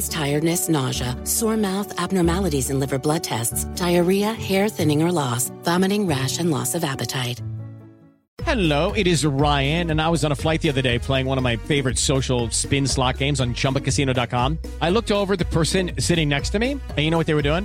tiredness, nausea, sore mouth, abnormalities in liver blood tests, diarrhea, hair thinning or loss, vomiting, rash, and loss of appetite. Hello, it is Ryan, and I was on a flight the other day playing one of my favorite social spin slot games on chumbacasino.com. I looked over the person sitting next to me, and you know what they were doing?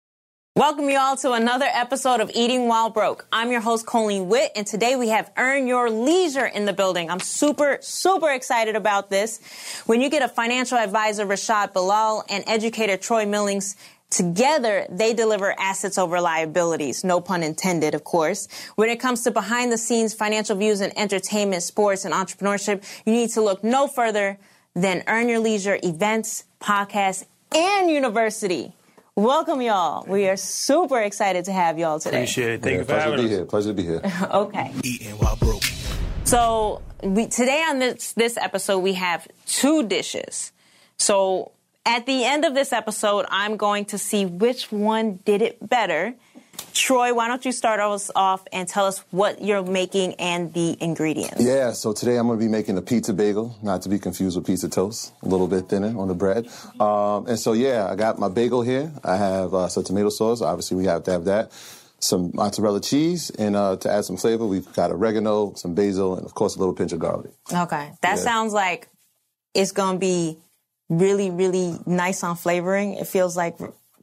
Welcome you all to another episode of Eating While Broke. I'm your host, Coline Witt, and today we have Earn Your Leisure in the building. I'm super, super excited about this. When you get a financial advisor, Rashad Bilal, and educator Troy Millings, Together, they deliver assets over liabilities. No pun intended, of course. When it comes to behind the scenes financial views in entertainment, sports, and entrepreneurship, you need to look no further than Earn Your Leisure events, podcasts, and university. Welcome, y'all. We are super excited to have y'all today. Appreciate it. Thank Yeah, you for pleasure to having be us. here. Pleasure to be here. okay. Eating while broke. So we, today on this this episode we have two dishes. So at the end of this episode, I'm going to see which one did it better. Troy, why don't you start us off and tell us what you're making and the ingredients? Yeah, so today I'm going to be making a pizza bagel, not to be confused with pizza toast, a little bit thinner on the bread. Um, and so, yeah, I got my bagel here. I have uh, some tomato sauce. Obviously, we have to have that. Some mozzarella cheese, and uh, to add some flavor, we've got oregano, some basil, and of course, a little pinch of garlic. Okay. That Yeah. sounds like it's going to be really, really nice on flavoring. It feels like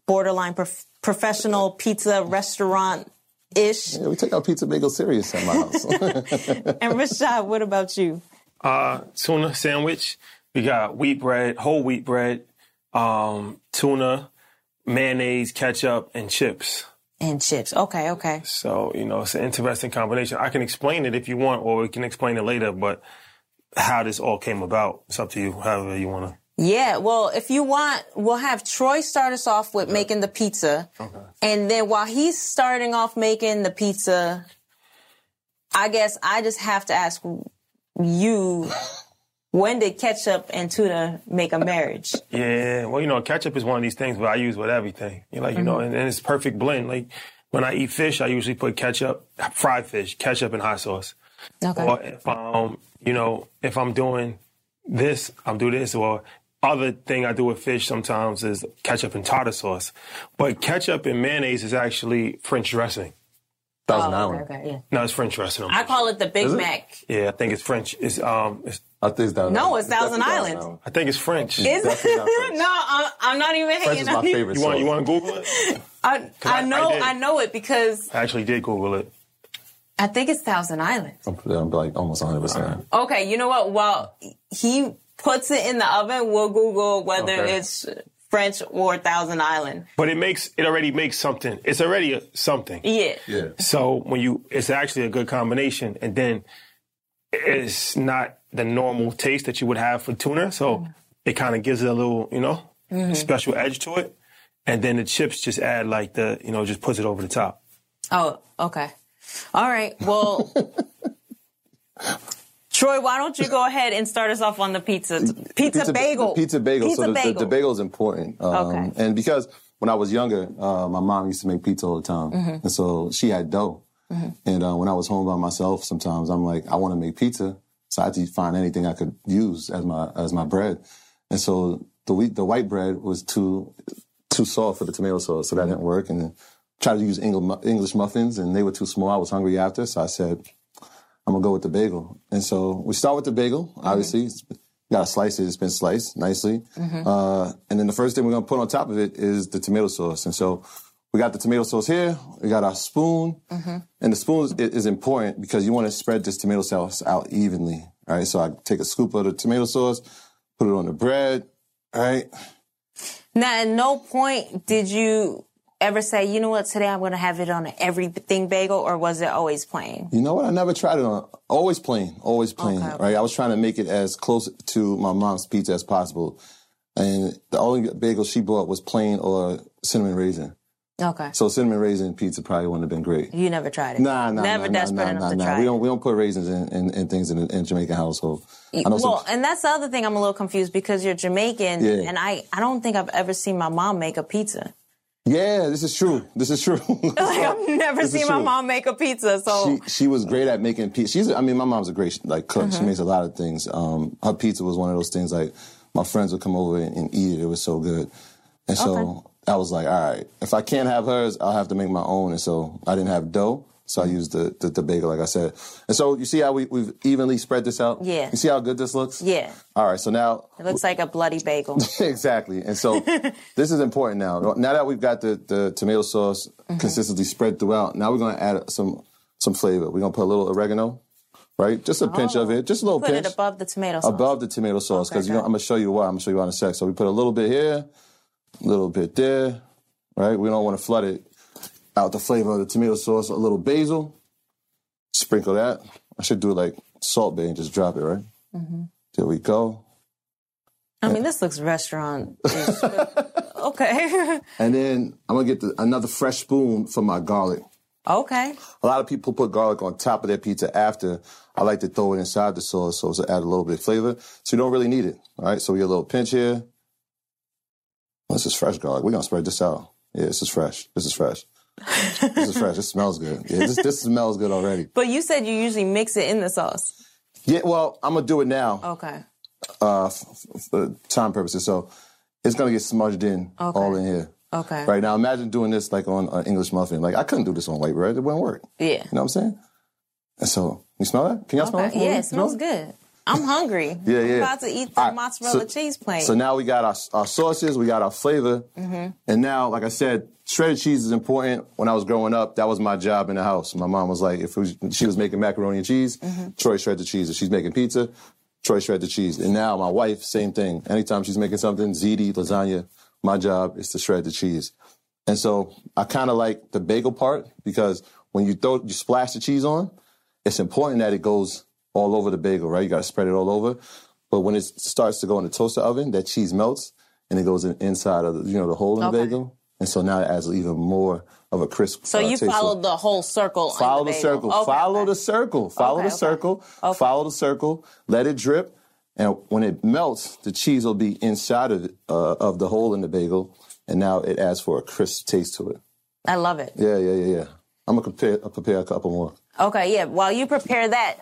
borderline prof- professional pizza restaurant ish. Yeah, we take our pizza bagel serious at my house. And Rashad, what about you? Uh, tuna sandwich. We got wheat bread, whole wheat bread, um, tuna, mayonnaise, ketchup, and chips. And chips. Okay, okay. So, you know, it's an interesting combination. I can explain it if you want, or we can explain it later, but how this all came about, it's up to you, however you want to. Yeah, well, if you want, we'll have Troy start us off with making the pizza. And then while he's starting off making the pizza, I guess I just have to ask you when did ketchup and tuna make a marriage? Yeah, well, you know, ketchup is one of these things that I use with everything. You like, you know, Mhm. and, and it's perfect blend. Like when I eat fish, I usually put ketchup, fried fish, ketchup and hot sauce. Okay. Or if um, you know, if I'm doing this, I'm do this. Or other thing I do with fish sometimes is ketchup and tartar sauce. But ketchup and mayonnaise is actually French dressing. Thousand Oh, okay, okay, yeah. No, it's French dressing. I'm I call it the Big Is it? Mac. Yeah, I think it's French. It's um, it's, I think it's Thousand No, it's Thousand Island. I think it's French. Is it? no, I'm, I'm not even hanging on you. You want you want to Google it? I, I I- I know did. I, know it because I actually did Google it. I think it's Thousand Island. I'm, I'm like almost 100. percent Okay, you know what? Well, he puts it in the oven, we'll Google whether Okay. it's French or Thousand Island. But it makes it already makes something. It's already a, something. Yeah. Yeah. So when you, it's actually a good combination, and then it's not the normal taste that you would have for tuna. So it kind of gives it a little, you know, Mhm. special edge to it. And then the chips just add like the, you know, just puts it over the top. Oh, okay. All right. Well, Troy, why don't you go ahead and start us off on the pizza? Pizza, bagel. pizza bagel. Pizza so the, bagel. The, the bagel is important. Um, Okay. And because when I was younger, uh, my mom used to make pizza all the time, Mhm. and so she had dough. Mhm. And uh, when I was home by myself, sometimes I'm like, I want to make pizza, so I had to find anything I could use as my as my bread. And so the wheat, the white bread was too too soft for the tomato sauce, so that didn't work. And then tried to use English, English muffins, and they were too small. I was hungry after, so I said, I'm gonna go with the bagel. And so we start with the bagel. Obviously, It's- you gotta slice it. It's been sliced nicely. Mhm. Uh, and then the first thing we're gonna put on top of it is the tomato sauce. And so we got the tomato sauce here. We got our spoon, Mhm. and the spoon is, is important because you want to spread this tomato sauce out evenly. All right. So I take a scoop of the tomato sauce, put it on the bread. All right. Now, at no point did you ever say, you know what, today I'm going to have it on an everything bagel, or was it always plain? You know what? I never tried it on. Always plain, always plain. Right. I was trying to make it as close to my mom's pizza as possible, and the only bagel she bought was plain or cinnamon raisin. Okay. So cinnamon raisin pizza probably wouldn't have been great. You never tried it. Nah, nah, Never nah, desperate nah, enough nah, to nah. try We don't we don't put raisins in, in, in things in, in Jamaican household. Well, some, and that's the other thing I'm a little confused because you're Jamaican, Yeah. and I, I don't think I've ever seen my mom make a pizza. Yeah, this is true. This is true. Like I've never This seen my mom make a pizza. So she she was great at making pizza. She's I mean my mom's a great like cook. She Mhm. makes a lot of things. Um, her pizza was one of those things like my friends would come over and, and eat it. It was so good, and so I was like, all right, if I can't have hers, I'll have to make my own. And so I didn't have dough, so I used the the, the bagel, like I said. And so you see how we we've evenly spread this out. Yeah. You see how good this looks. yeah, All right, so now it looks like a bloody bagel. exactly. And so this is important now. Now that we've got the, the tomato sauce Mhm. consistently spread throughout, now we're going to add some some flavor. We're going to put a little oregano, right? Just a pinch of it, just a little Put pinch it above the tomato sauce. above the tomato sauce because Okay, I'm going to show you why. I'm going to show you why in a sec. So we put a little bit here, a little bit there, right? We don't want to flood it out the flavor of the tomato sauce. A little basil, sprinkle that. I should do it like Salt Bae and just drop it, right? hmm There we go. I mean, this looks restaurant. okay. And then I'm gonna get the, another fresh spoon for my garlic. okay. A lot of people put garlic on top of their pizza after. I like to throw it inside the sauce so to add a little bit of flavor. So you don't really need it. All right. So we get a little pinch here. This is fresh garlic. We're gonna spread this out. Yeah, this is fresh. This is fresh. This is fresh. This smells good. Yeah, this, this smells good already. But you said you usually mix it in the sauce. Yeah, well, I'm gonna do it now Okay. uh, f- f- for time purposes. So it's gonna get smudged in Okay. all in here. Okay. Right now, imagine doing this like on an English muffin. Like I couldn't do this on white bread; it wouldn't work. Yeah. You know what I'm saying? And so, you smell that? Can y'all smell that? Okay. me? Yeah, it smells good. I'm hungry. Yeah, I'm yeah. about to eat the right, mozzarella so- cheese plate. So now we got our, our sauces, we got our flavor, mm-hmm. and now, like I said, shredded cheese is important. When I was growing up, that was my job in the house. My mom was like, if was, she was making macaroni and cheese, Mhm. Troy shred the cheese. If she's making pizza, Troy shred the cheese. And now my wife, same thing. Anytime she's making something, ziti, lasagna, my job is to shred the cheese. And so I kind of like the bagel part because when you throw, you splash the cheese on, it's important that it goes all over the bagel, right? You got to spread it all over. But when it starts to go in the toaster oven, that cheese melts and it goes in, inside of the, you know the hole in the bagel, and so now it adds even more of a crisp. So uh, you taste to it. followed the whole circle. Follow the bagel. circle. Okay, follow okay. the circle. Follow Okay, the okay. circle. Follow the circle. Let it drip. And when it melts, the cheese will be inside of uh, of the hole in the bagel, and now it adds for a crisp taste to it. I love it. Yeah, yeah, yeah, yeah. I'm gonna prepare, I'll prepare a couple more. Okay, yeah. While you prepare that.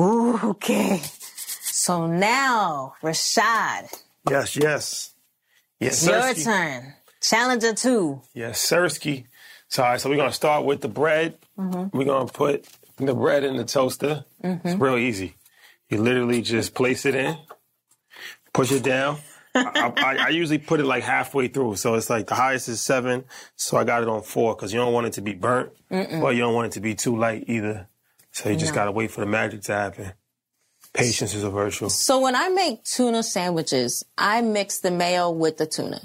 Ooh, okay. So now, Rashad, Yes, yes. Yes, your Sirski. turn. Challenger two. Yes, Sirski. So, all right, so we're gonna start with the bread. Mhm. We're gonna put the bread in the toaster. It's Mhm. real easy. You literally just place it in, push it down. I, I, I usually put it like halfway through, so it's like the highest is seven. So I got it on four because you don't want it to be burnt, Mm-mm. but you don't want it to be too light either. So you just No. gotta wait for the magic to happen. Patience is a virtue. So when I make tuna sandwiches, I mix the mayo with the tuna.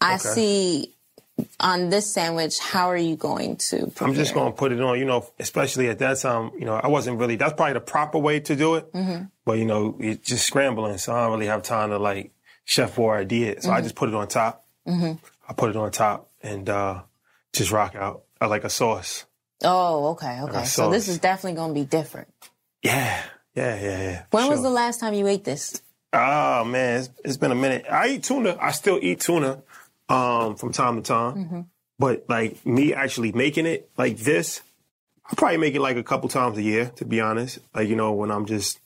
I Okay. see on this sandwich, how are you going to prepare? I'm just gonna put it on, you know, especially at that time, you know, I wasn't really, that's probably the proper way to do it. hmm But, you know, it's just scrambling, so I don't really have time to like chef before I did. So I Mhm. just put it on top. hmm I put it on top and uh just rock out I like a sauce. Oh, okay, okay. So this is definitely going to be different. Yeah, yeah, yeah, yeah. When was the last time you ate this? Oh man, it's, it's been a minute. I eat tuna. I still eat tuna um, from time to time. Mm-hmm. But like me actually making it like this, I probably make it like a couple times a year, to be honest. Like, you know, when I'm just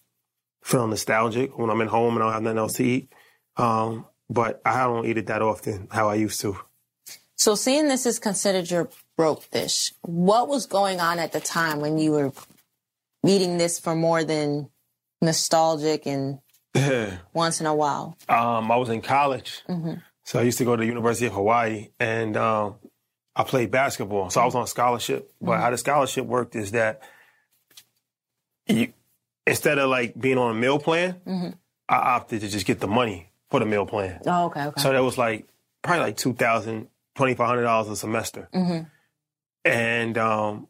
feeling nostalgic, when I'm at home and I don't have nothing else to eat. Um, but I don't eat it that often how I used to. So seeing this is considered your broke dish, what was going on at the time when you were eating this for more than nostalgic and once in a while? um, I was in college. hmm So I used to go to the University of Hawaii and um, I played basketball. So I was on scholarship. But how the scholarship worked is that you, instead of like being on a meal plan, hmm I opted to just get the money for the meal plan. Oh, okay, okay. So that was like probably like two thousand, twenty five hundred dollars a semester. hmm And um,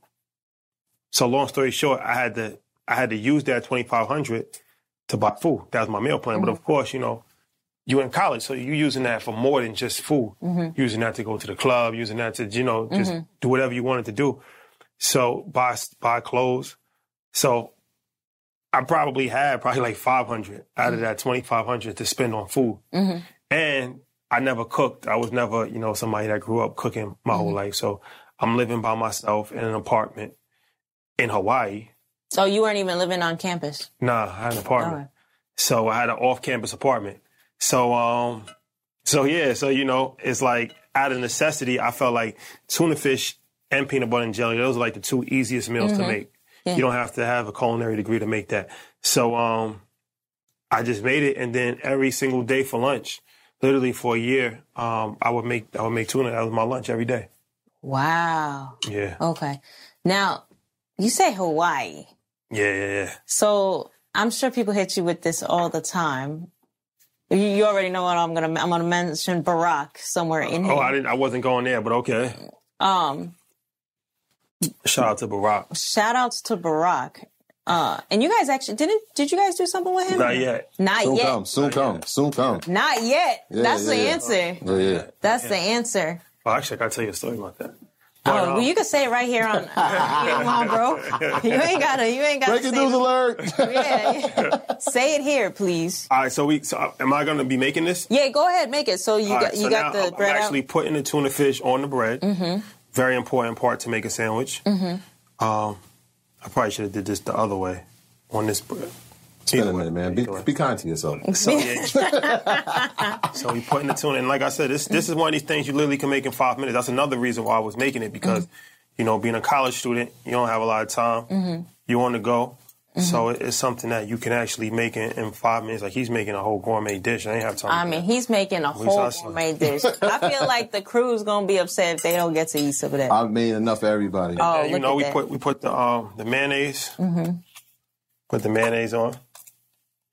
so long story short, I had to I had to use that twenty five hundred to buy food. That was my meal plan. But of course, you know, you're in college, so you're using that for more than just food. Mhm. Using that to go to the club, using that to you know just Mhm. do whatever you wanted to do. So buy buy clothes. So I probably had probably like five hundred out of that twenty five hundred to spend on food. hmm And I never cooked. I was never, you know, somebody that grew up cooking my whole life. So I'm living by myself in an apartment in Hawaii. So you weren't even living on campus? Nah, I had an apartment. Alright. So I had an off-campus apartment. So, um, so yeah, so you know, it's like out of necessity, I felt like tuna fish and peanut butter and jelly. Those are like the two easiest meals to Mhm. make. Yeah. You don't have to have a culinary degree to make that. So, um, I just made it, and then every single day for lunch, literally for a year, um, I would make I would make tuna. That was my lunch every day. Wow. Yeah, Okay. Now, you say Hawaii. yeah, yeah, yeah. So I'm sure people hit you with this all the time. You, you already know what I'm gonna. I'm gonna mention Barack somewhere in here. Oh, I didn't. I wasn't going there, but okay. Um, Shout out to Barack. shout outs to Barack. Uh, and you guys actually didn't? Did you guys do something with him? Not yet. Not soon yet. come, soon come, soon come. Not yet. Yeah, That's yeah, the yeah. answer. Yeah, yeah. That's the answer. Well, actually, I gotta tell you a story about that. Oh, well, you can say it right here on Eating While Bro. You ain't gotta. You ain't gotta. Breaking say news it. alert! Yeah, yeah. say it here, please. All right, so we. So am I gonna be making this? Yeah, go ahead, make it. So you All got right, you so got now the I'm, bread I'm actually putting the tuna fish on the bread. Mm-hmm. Very important part to make a sandwich. Mm-hmm. Um, I probably should have did this the other way on this bread. It's a minute, man. Be, be kind to yourself. So, yeah. so we putting the tuna, and like I said, this this is one of these things you literally can make in five minutes. That's another reason why I was making it because, you know, being a college student, you don't have a lot of time. Mm-hmm. You want to go, so it's something that you can actually make in, in five minutes. Like he's making a whole gourmet dish. I ain't have time. I to mean, he's making a least whole I gourmet dish. I feel like the crew's gonna be upset if they don't get to eat some of that. I've made enough for everybody. Oh, And, you look know, at we that. put we put the um the mayonnaise, hmm put the mayonnaise on.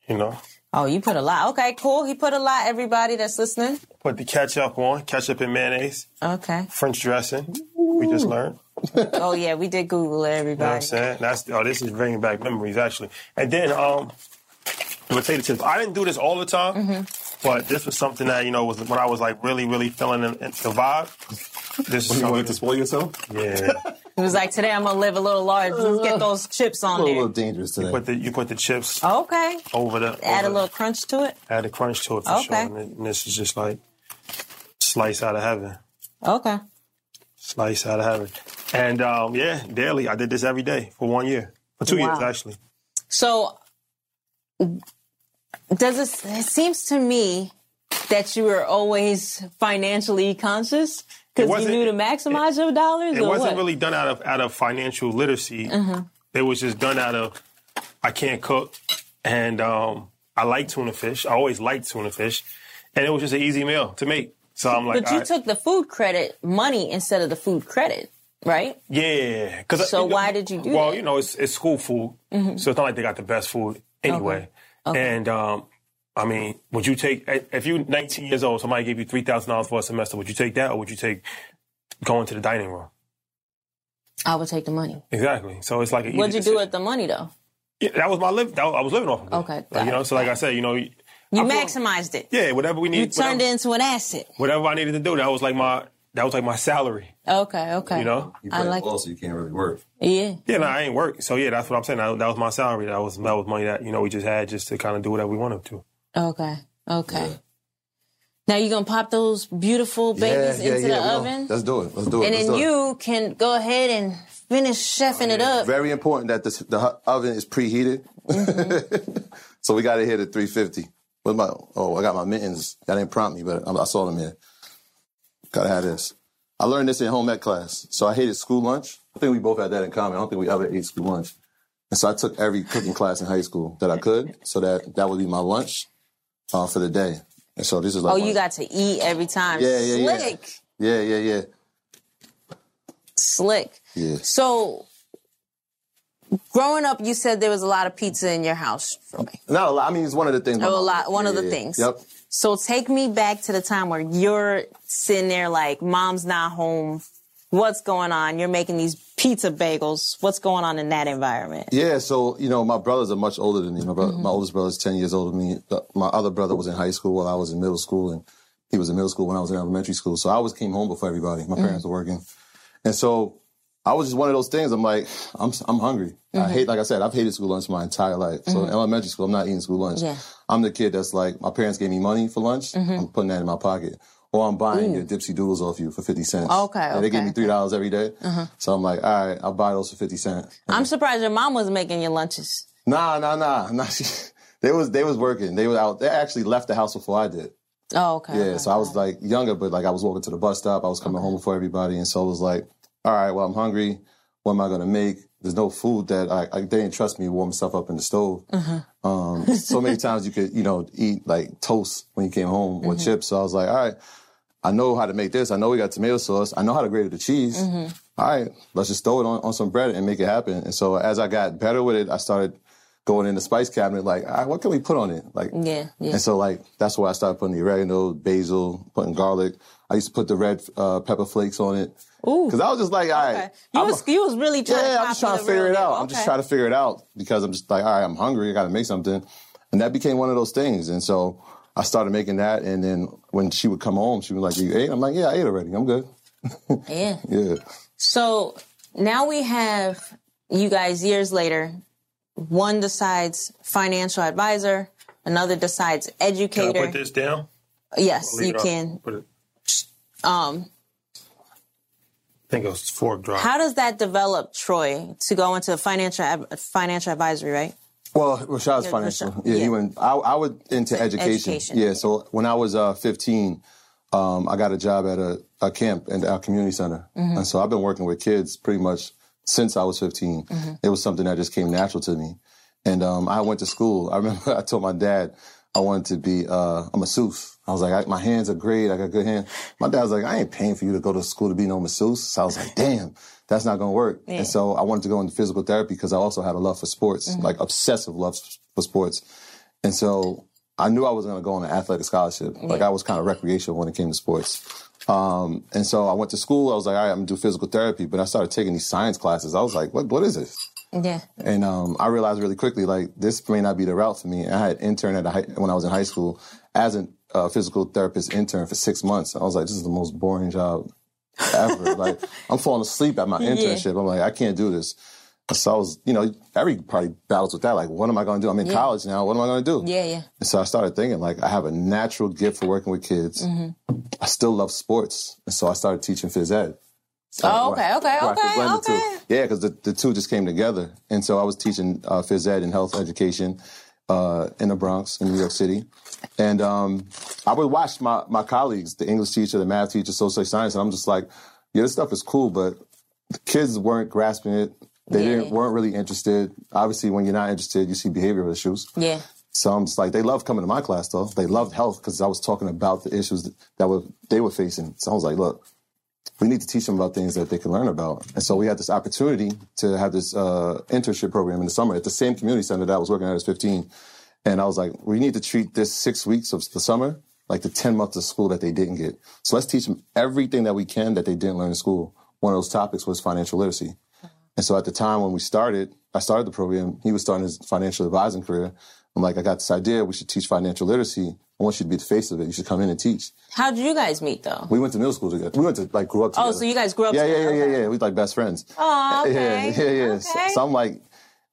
You know, Oh, you put a lot. Okay, cool. He put a lot. Everybody that's listening. put the ketchup on, ketchup and mayonnaise, Okay. French dressing. We just learned. Oh yeah, we did Google it. You know what I'm saying? That's oh, this is bringing back memories actually. And then um, potato chips. I didn't do this all the time, Mm-hmm. But this was something that you know was when I was like really, really feeling in, in the vibe. This is You something. wanted to spoil yourself? Yeah. It was like today I'm gonna live a little large. Let's get those chips A on little, there. A little dangerous today. You put the you put the chips Okay. over the Add a over- little crunch to it. add a crunch to it for Okay. sure. And, it- and this is just like slice out of heaven. Okay. Slice out of heaven. And um, yeah, daily. I did this every day for one year. For two years actually. So, does it, it seems to me that you were always financially conscious because you knew to maximize your dollars? It wasn't what? really done out of out of financial literacy. Mhm. It was just done out of I can't cook, and um, I like tuna fish. I always liked tuna fish, and it was just an easy meal to make. So I'm like, but you right, took the food credit money instead of the food credit, right? yeah. Cause So why did you do well, that? you know, it's, it's school food, Mhm. so it's not like they got the best food anyway. And um, I mean, would you take if you're 19 years old, somebody gave you three thousand dollars for a semester? Would you take that, or would you take going to the dining room? I would take the money. Exactly. So it's like What'd you do with the money though? Yeah, that was my live. That, I was living off of it. Okay, Like, you know, so like I said, you know, You I feel- maximized it. yeah, whatever we need. You turned whatever, it into an asset. whatever I needed to do, that was like my that was like my salary. Okay, okay. You know, you I like. so you can't really work. Yeah. Yeah, no, I ain't work. So yeah, that's what I'm saying. That, that was my salary. That was that was money that you know we just had just to kind of do whatever we wanted to. Okay. Okay. Now you're gonna pop those beautiful babies into the we oven, Let's do it. Let's do it. and Let's then do it. you can go ahead and finish chefing it up. Very important that the, the oven is preheated. Mm-hmm. so we got it hit at 350. What my? Oh, I got my mittens. That didn't prompt me, but I, I saw them here. Gotta have this. I learned this in home ec class. So I hated school lunch. I think we both had that in common. I don't think we ever ate school lunch. And so I took every cooking class in high school that I could, so that that would be my lunch uh, for the day. And so this is like oh, you got to eat every time. Yeah, yeah, yeah. Slick, yeah, yeah, yeah, slick. yeah. So, growing up, you said there was a lot of pizza in your house. Not a lot. I mean, it's one of the things. Oh, a lot. One of the yeah. things. Yep. So take me back to the time where you're sitting there like, mom's not home. What's going on? You're making these pizza bagels. What's going on in that environment? Yeah, so you know, my brothers are much older than me. My, brother, Mm-hmm. my oldest brother is ten years older than me. My other brother was in high school while I was in middle school, and he was in middle school when I was in elementary school. So I always came home before everybody. My parents were working, and so I was just one of those things. I'm like, I'm I'm hungry. I Mhm. hate, like I said, I've hated school lunch my entire life. So in Mhm. elementary school, I'm not eating school lunch. Yeah. I'm the kid that's like, my parents gave me money for lunch. Mhm. I'm putting that in my pocket. Or I'm buying Ooh. your Dipsy Doodles off you for 50 cents. Okay, And they give me $3 every day. Uh-huh. So I'm like, all right, I'll buy those for 50 cents. I'm surprised your mom was making your lunches. Nah, nah, nah, nah. She, they was they was working. They were out. They actually left the house before I did. Oh, okay. yeah, so I was like younger, but like I was walking to the bus stop. I was coming home before everybody, and so it was like, all right, well I'm hungry. What am I gonna make? There's no food that I, I they didn't trust me to warm stuff up in the stove. Uh-huh. Um, so many times you could you know eat like toast when you came home or Mhm. chips. So I was like, all right, I know how to make this. I know we got tomato sauce. I know how to grate the cheese. Mhm. All right, let's just throw it on, on some bread and make it happen. And so as I got better with it, I started going in the spice cabinet like, right, what can we put on it? Like, Yeah, yeah. and so like that's where I started putting the oregano, basil, putting garlic. I used to put the red uh, pepper flakes on it. Ooh. Because I was just like, all right. You I'm was you was really trying yeah, to I'm just trying to figure it out. deal. I'm just trying to figure it out because I'm just like, all right, I'm hungry. I got to make something. And that became one of those things. And so I started making that. And then when she would come home, she was like, you ate? I'm like, yeah, I ate already. I'm good. Yeah. Yeah. So now we have you guys years later. One decides financial advisor, another decides Can I educator. put this down? Yes, you it up. can. Put it, Um, I think it was fork drop. how does that develop, Troy, to go into financial financial advisory? Right. Well, Rashad's Yeah, financial. Rashad, Yeah, yeah. he went. I, I went into education. education. Yeah, so when I was uh, 15, um, I got a job at a, a camp in our community center, Mhm. and so I've been working with kids pretty much since I was 15. Mhm. It was something that just came natural to me, and um, I went to school. I remember I told my dad I wanted to be uh, a masseuse. I was like, I, my hands are great. I got good hands. My dad was like, I ain't paying for you to go to school to be no masseuse. So I was like, damn, that's not going to work. Yeah. And so I wanted to go into physical therapy because I also had a love for sports, Mhm. like obsessive love for sports. And so I knew I was going to go on an athletic scholarship. Like I was kind of recreational when it came to sports. Um, and so I went to school. I was like, all right, I'm going to do physical therapy. But I started taking these science classes. I was like, what, what is this? Yeah. And um, I realized really quickly, like, this may not be the route for me. And I had interned at a high, when I was in high school as a uh, physical therapist intern for six months. I was like, this is the most boring job ever. like I'm falling asleep at my Yeah. internship. I'm like, I can't do this. So I was, you know, every probably battles with that. Like, what am I going to do? I'm in Yeah. college now. What am I going to do? Yeah, yeah. And so I started thinking, like, I have a natural gift for working with kids. Mhm. I still love sports, and so I started teaching phys ed. Oh, Uh, okay, okay, I okay, okay. Yeah, because the, the two just came together. And so I was teaching uh, phys ed and health education uh, in the Bronx, in New York City. And um, I would watch my, my colleagues, the English teacher, the math teacher, social science, and I'm just like, yeah, this stuff is cool, but the kids weren't grasping it. They Yeah. didn't, weren't really interested. Obviously, when you're not interested, you see behavioral issues. Yeah. So I'm just like, they loved coming to my class though. They loved health because I was talking about the issues that were they were facing. So I was like, look, we need to teach them about things that they can learn about. And so we had this opportunity to have this uh, internship program in the summer at the same community center that I was working at as 15. And I was like, we need to treat this six weeks of the summer like the 10 months of school that they didn't get. So let's teach them everything that we can that they didn't learn in school. One of those topics was financial literacy. And so at the time when we started, I started the program, he was starting his financial advising career. I'm like, I got this idea. We should teach financial literacy. I want you to be the face of it. You should come in and teach. How did you guys meet though? We went to middle school together. We went to like grew up together. Oh, so you guys grew up yeah, together. Yeah, yeah, yeah, yeah. We like best friends. Oh, okay. Yeah, yeah, yeah. So, Okay. so I'm like,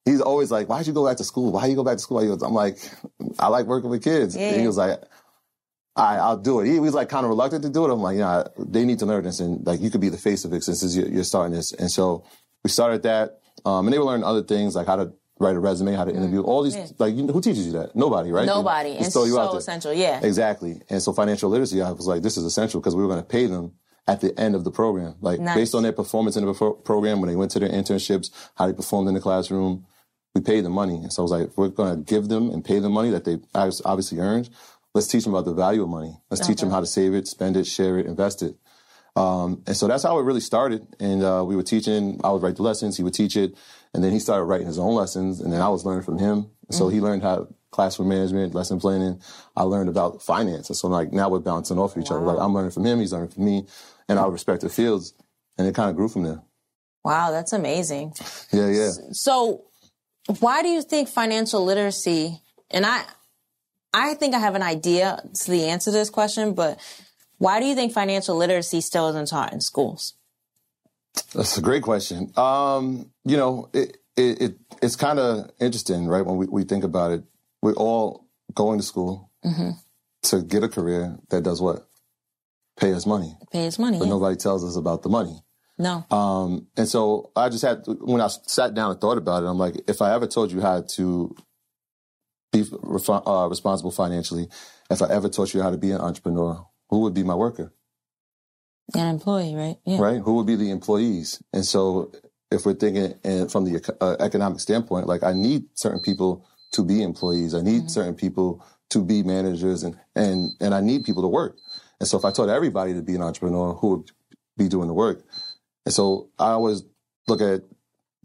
he's always like, why'd you go back to school? Why you go back to school? I'm like, I like working with kids. Yeah. And he was like, right, I'll do it. He was like kind of reluctant to do it. I'm like, yeah, they need to learn this. And like, you could be the face of it since you're, you're starting this. And so we started that. Um, and they were learning other things like how to write a resume, how to interview, all these, Yeah. like, you, who teaches you that? Nobody, right? Nobody. And throw you out so there. essential. Yeah. Exactly. And so financial literacy, I was like, this is essential because we were going to pay them at the end of the program. Like Nice. based on their performance in the pro- program, when they went to their internships, how they performed in the classroom, we paid them money. And so I was like, we're going to give them and pay them money that they obviously earned. Let's teach them about the value of money. Let's teach them how to save it, spend it, share it, invest it. Um, and so that's how it really started. And uh, we were teaching. I would write the lessons. He would teach it, and then he started writing his own lessons. And then I was learning from him. And so he mm-hmm. learned how classroom management, lesson planning. I learned about finance. And so like now we're bouncing off each other. Like I'm learning from him, he's learning from me, and our mm-hmm. respective fields. And it kind of grew from there. Wow, that's amazing. Yeah, yeah. So, why do you think financial literacy? And I, I think I have an idea to the answer to this question, but why do you think financial literacy still isn't taught in schools? That's a great question. Um, you know, it, it, it it's kind of interesting, right? When we, we think about it, we're all going to school Mm-hmm. to get a career that does what? Pay us money. Pay us money. But yeah. nobody tells us about the money. No. Um, and so I just had, when I sat down and thought about it, I'm like, if I ever told you how to be refi- uh, responsible financially, if I ever taught you how to be an entrepreneur, who would be my worker? An employee, right? Yeah. right? Who would be the employees? And so, if we're thinking uh, from the uh, economic standpoint, like I need certain people to be employees, I need certain people to be managers, and and and I need people to work. And so, if I taught everybody to be an entrepreneur, who would be doing the work? And so, I always look at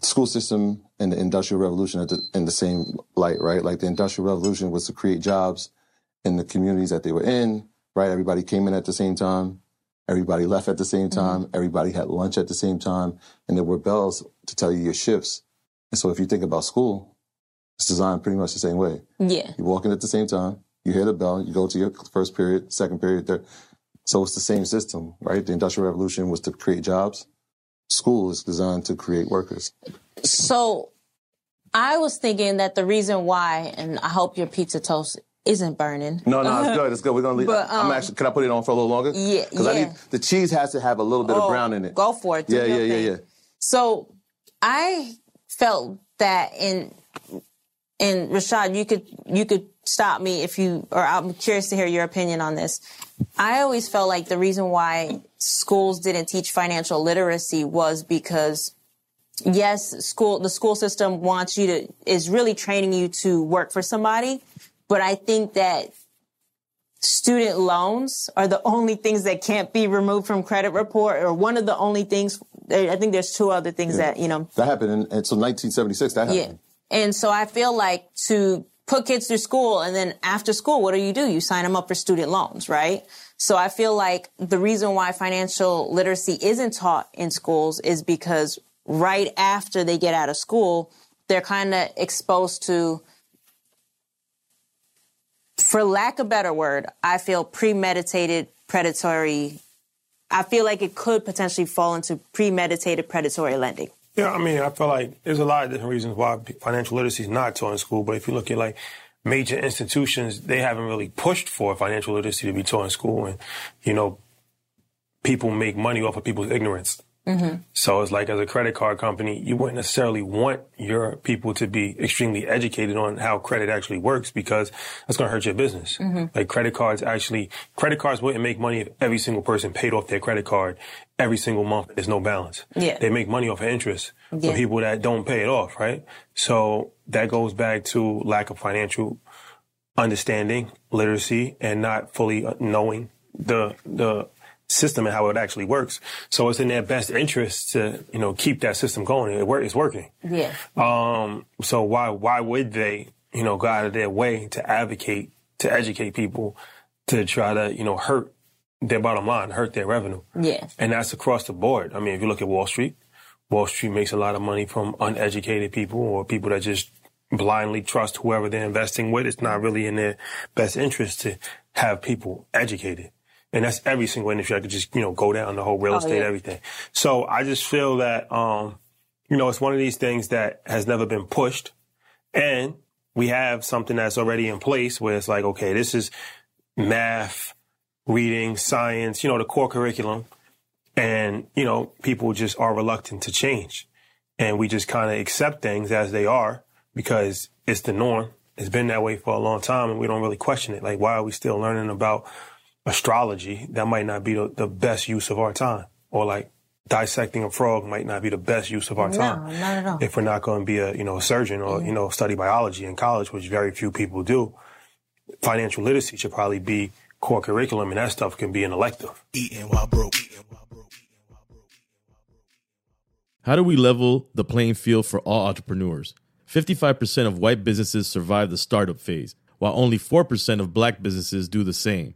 school system and the industrial revolution at the, in the same light, right? Like the industrial revolution was to create jobs in the communities that they were in, right? Everybody came in at the same time. Everybody left at the same mm-hmm. time. Everybody had lunch at the same time. And there were bells to tell you your shifts. And so if you think about school, it's designed pretty much the same way. Yeah. You walk in at the same time. You hear the bell. You go to your first period, second period, third. So it's the same system, right? The Industrial Revolution was to create jobs. School is designed to create workers. So, I was thinking that the reason why, and I hope your pizza toast isn't burning. No, no, it's good. It's good. We're gonna leave. But, I'm um, actually. Can I put it on for a little longer? Yeah, Because I need the cheese has to have a little bit Oh, of brown in it. Go for it. Yeah, yeah, yeah, yeah. So I felt that in and Rashad, you could you could stop me if you or I'm curious to hear your opinion on this. I always felt like the reason why schools didn't teach financial literacy was because yes, school the school system wants you to is really training you to work for somebody, but I think that student loans are the only things that can't be removed from credit report or one of the only things I think there's two other things that, you know, That happened in and so 1976. That happened yeah. And so I feel like to put kids through school and then after school, what do you do? You sign them up for student loans, right? So I feel like the reason why financial literacy isn't taught in schools is because right after they get out of school, they're kind of exposed to, for lack of a better word, I feel premeditated predatory I feel like it could potentially fall into premeditated predatory lending. Yeah, I mean, I feel like there's a lot of different reasons why financial literacy is not taught in school. But if you look at like major institutions, they haven't really pushed for financial literacy to be taught in school. And, you know, people make money off of people's ignorance. Mm-hmm. So it's like as a credit card company, you wouldn't necessarily want your people to be extremely educated on how credit actually works because that's going to hurt your business. Mm-hmm. Like credit cards actually, credit cards wouldn't make money if every single person paid off their credit card every single month. There's no balance. Yeah. They make money off of interest yeah. for people that don't pay it off, right? So that goes back to lack of financial understanding, literacy, and not fully knowing the, the system and how it actually works. So it's in their best interest to, you know, keep that system going. It work, it's working. Yeah. Um, so why, why would they, you know, go out of their way to advocate, to educate people to try to, you know, hurt their bottom line, hurt their revenue? Yeah. And that's across the board. I mean, if you look at Wall Street, Wall Street makes a lot of money from uneducated people or people that just blindly trust whoever they're investing with. It's not really in their best interest to have people educated. And that's every single industry. I could just, you know, go down the whole real oh, estate, yeah. everything. So I just feel that, um, you know, it's one of these things that has never been pushed. And we have something that's already in place where it's like, okay, this is math, reading, science, you know, the core curriculum. And, you know, people just are reluctant to change. And we just kind of accept things as they are because it's the norm. It's been that way for a long time and we don't really question it. Like, why are we still learning about astrology, that might not be the, the best use of our time. Or like dissecting a frog might not be the best use of our time. No, not at all. If we're not going to be a, you know, a surgeon or, mm-hmm. you know, study biology in college, which very few people do, financial literacy should probably be core curriculum and that stuff can be an elective. Eating while broke. How do we level the playing field for all entrepreneurs? 55% of white businesses survive the startup phase, while only 4% of black businesses do the same.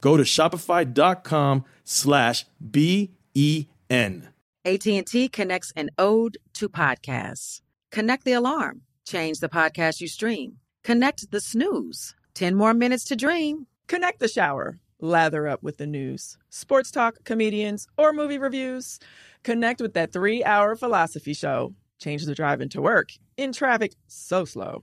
Go to shopify.com slash B-E-N. AT&T connects an ode to podcasts. Connect the alarm. Change the podcast you stream. Connect the snooze. 10 more minutes to dream. Connect the shower. Lather up with the news, sports talk, comedians, or movie reviews. Connect with that three hour philosophy show. Change the drive into work in traffic so slow.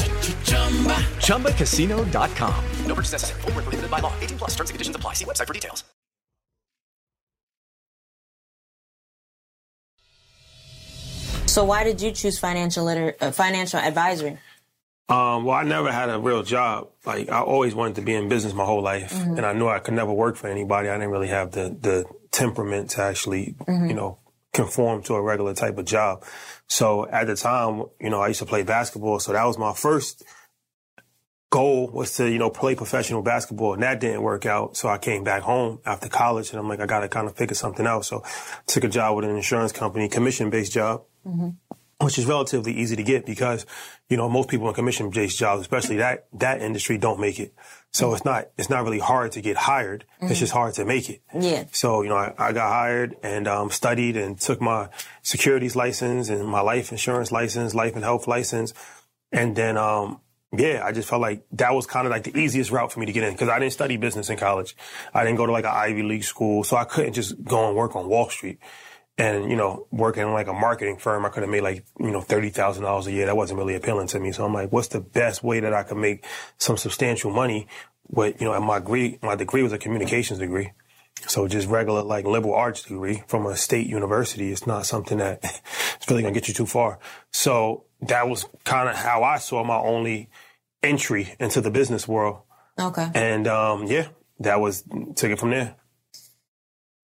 ChumbaCasino.com. No purchase necessary. Full prohibited by law. 18 plus terms and conditions apply. See website for details. So why did you choose financial liter- uh, financial advisory? Um, well, I never had a real job. Like I always wanted to be in business my whole life, Mhm. and I knew I could never work for anybody. I didn't really have the the temperament to actually, Mhm. you know, conform to a regular type of job. So at the time, you know, I used to play basketball, so that was my first goal was to, you know, play professional basketball and that didn't work out. So I came back home after college and I'm like, I got to kind of figure something out. So I took a job with an insurance company, commission based job mm-hmm. which is relatively easy to get because, you know, most people in commission-based jobs, especially that, that industry don't make it. So it's not, it's not really hard to get hired. It's Mhm. just hard to make it. Yeah. So, you know, I, I got hired and, um, studied and took my securities license and my life insurance license, life and health license. And then, um, yeah, I just felt like that was kind of like the easiest route for me to get in because I didn't study business in college. I didn't go to like an Ivy League school. So I couldn't just go and work on Wall Street and you know working in like a marketing firm i could have made like you know $30000 a year. That wasn't really appealing to me. So i'm like what's the best way that i could make some substantial money with you know and my degree my degree was a communications degree. So just regular like liberal arts degree from a state university It's not something that it's really gonna get you too far. So that was kind of how i saw my only entry into the business world. Okay. and um yeah that was took it from there.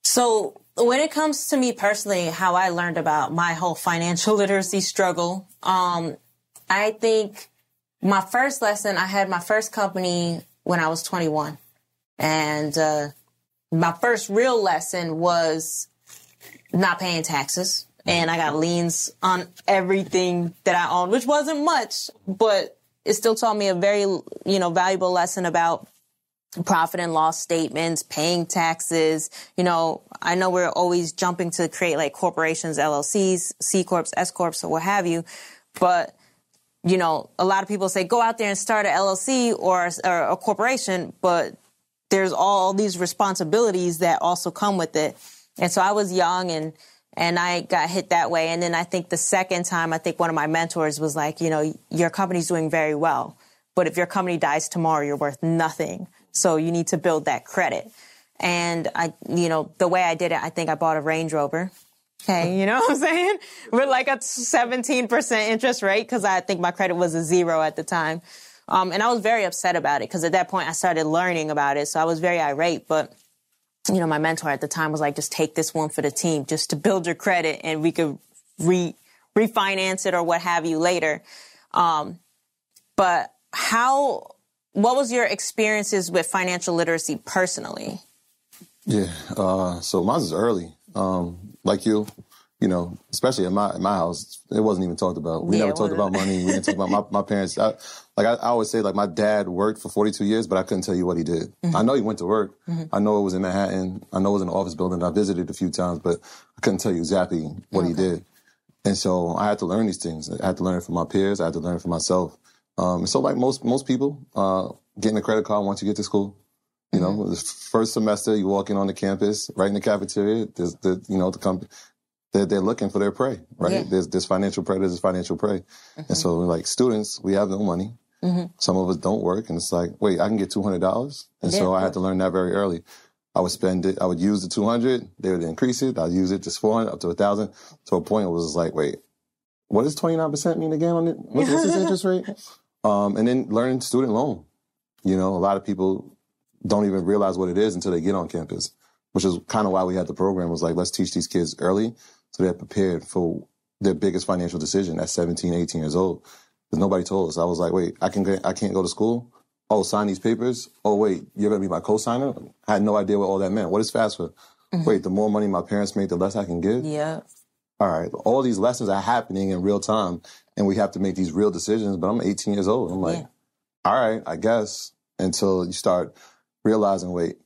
So when it comes to me personally, how I learned about my whole financial literacy struggle, um, I think my first lesson, I had my first company when I was 21. And, uh, my first real lesson was not paying taxes. And I got liens on everything that I owned, which wasn't much, but it still taught me a very, you know, valuable lesson about profit and loss statements, paying taxes. You know, I know we're always jumping to create like corporations, LLCs, C corps, S corps, or what have you, but you know, a lot of people say go out there and start an LLC or, or a corporation, but there's all these responsibilities that also come with it. And so I was young and and I got hit that way. And then I think the second time, I think one of my mentors was like, you know, your company's doing very well, but if your company dies tomorrow, you're worth nothing. So you need to build that credit. And I, you know, the way I did it, I think I bought a Range Rover. Okay, you know what I'm saying? With like a 17% interest rate because I think my credit was a zero at the time. Um, and I was very upset about it because at that point I started learning about it. So I was very irate. But, you know, my mentor at the time was like, just take this one for the team just to build your credit and we could re refinance it or what have you later. Um, but how, what was your experiences with financial literacy personally? Yeah. Uh, so mine is early. Um, like you, you know, especially in my in my house, it wasn't even talked about. We Yeah, never talked about money. We didn't talk about my, my parents. I, like I, I always say, like my dad worked for 42 years, but I couldn't tell you what he did. Mm-hmm. I know he went to work. I know it was in Manhattan. I know it was in an office building. I visited a few times, but I couldn't tell you exactly what he did. And so I had to learn these things. I had to learn from my peers. I had to learn for myself. Um, so like most most people, uh, getting a credit card once you get to school. You know, Mm-hmm. the first semester you walk in on the campus, right in the cafeteria. There's the you know the company. They're, they're looking for their prey, right? Yeah. There's there's financial prey, there's financial prey, and so like students, we have no money. Mhm. Some of us don't work, and it's like, wait, I can get two hundred dollars, and so I had to learn that very early. I would spend it. I would use the two hundred. They would increase it. I'd use it to four hundred up to a thousand. To a point, it was like, wait, what does twenty nine percent mean again on it? What's this interest rate? Um, and then learning student loan. You know, a lot of people don't even realize what it is until they get on campus, which is kind of why we had the program. Was like, let's teach these kids early so they're prepared for their biggest financial decision at 17, 18 years old. Because nobody told us. I was like, wait, I can I can't go to school. Oh, sign these papers. Oh, wait, you're gonna be my co-signer. I had no idea what all that meant. What is FAFSA? Wait, the more money my parents make, the less I can give. Yeah. All right, all these lessons are happening in real time, and we have to make these real decisions. But I'm 18 years old. I'm like, all right, I guess. Until you start realizing, wait,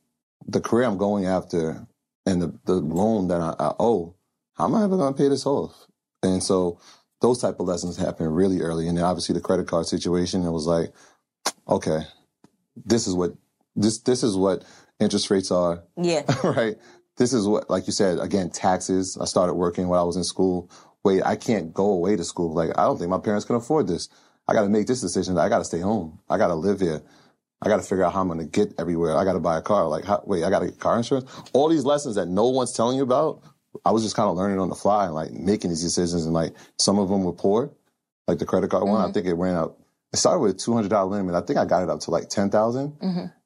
the career I'm going after and the, the loan that I, I owe, how am I ever going to pay this off? And so those type of lessons happen really early. And then obviously the credit card situation, it was like, okay, this is what this this is what interest rates are Yeah. right? This is what, like you said, again, taxes. I started working while I was in school. Wait, I can't go away to school. Like, I don't think my parents can afford this. I got to make this decision. I got to stay home. I got to live here. I got to figure out how I'm going to get everywhere. I got to buy a car. Like, how, wait, I got to get car insurance. All these lessons that no one's telling you about. I was just kind of learning on the fly and like making these decisions. And like some of them were poor, like the credit card one. I think it ran out. It started with a two hundred dollar limit. I think I got it up to like ten thousand.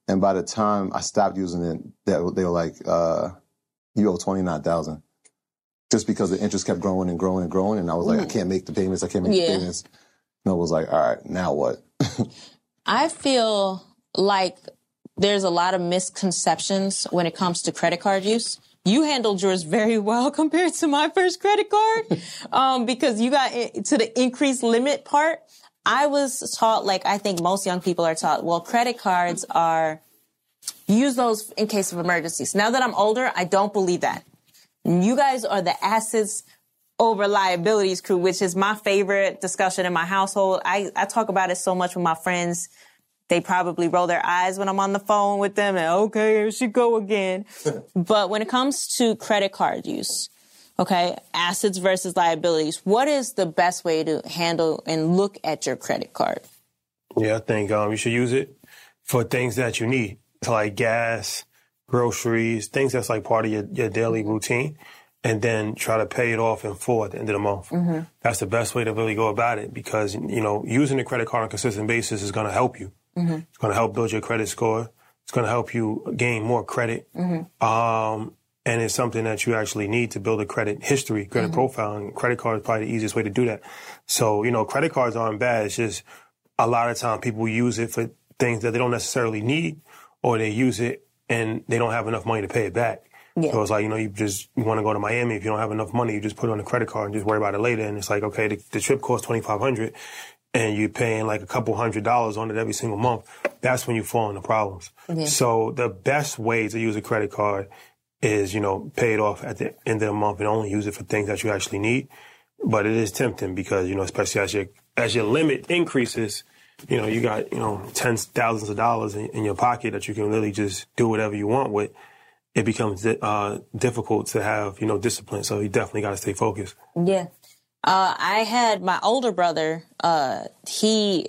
And by the time I stopped using it, they, they were like, uh, you owe 29000 Just because the interest kept growing and growing and growing. And I was like, I Mm. can't make the payments. I can't make Yeah. the payments. And I was like, all right, now what? I feel like there's a lot of misconceptions when it comes to credit card use. You handled yours very well compared to my first credit card um, because you got to the increased limit part. I was taught, like I think most young people are taught, well, credit cards are, use those in case of emergencies. Now that I'm older, I don't believe that. You guys are the assets over liabilities crew, which is my favorite discussion in my household. I, I talk about it so much with my friends. They probably roll their eyes when I'm on the phone with them and okay, here she go again. but when it comes to credit card use, okay, assets versus liabilities, what is the best way to handle and look at your credit card? Yeah, I think um, you should use it for things that you need, so like gas, groceries, things that's like part of your, your daily routine, and then try to pay it off in full at the end of the month. Mm-hmm. That's the best way to really go about it because you know using the credit card on a consistent basis is going to help you. Mm-hmm. It's going to help build your credit score. It's going to help you gain more credit. Mm-hmm. Um, and it's something that you actually need to build a credit history, credit profile, and credit card is probably the easiest way to do that. So, you know, credit cards aren't bad. It's just a lot of time people use it for things that they don't necessarily need, or they use it and they don't have enough money to pay it back. Yeah. So it's like, you know, you just, you want to go to Miami. If you don't have enough money, you just put it on a credit card and just worry about it later. And it's like, okay, the, the trip costs 2500 and you're paying like a couple hundred dollars on it every single month. That's when you fall into problems. Yeah. So the best way to use a credit card is, you know, pay it off at the end of the month and only use it for things that you actually need. But it is tempting because, you know, especially as your, as your limit increases, you know, you got, you know, tens, thousands of dollars in, in your pocket that you can literally just do whatever you want with. It becomes uh, difficult to have, you know, discipline. So you definitely got to stay focused. Yeah. Uh, I had my older brother, uh, he,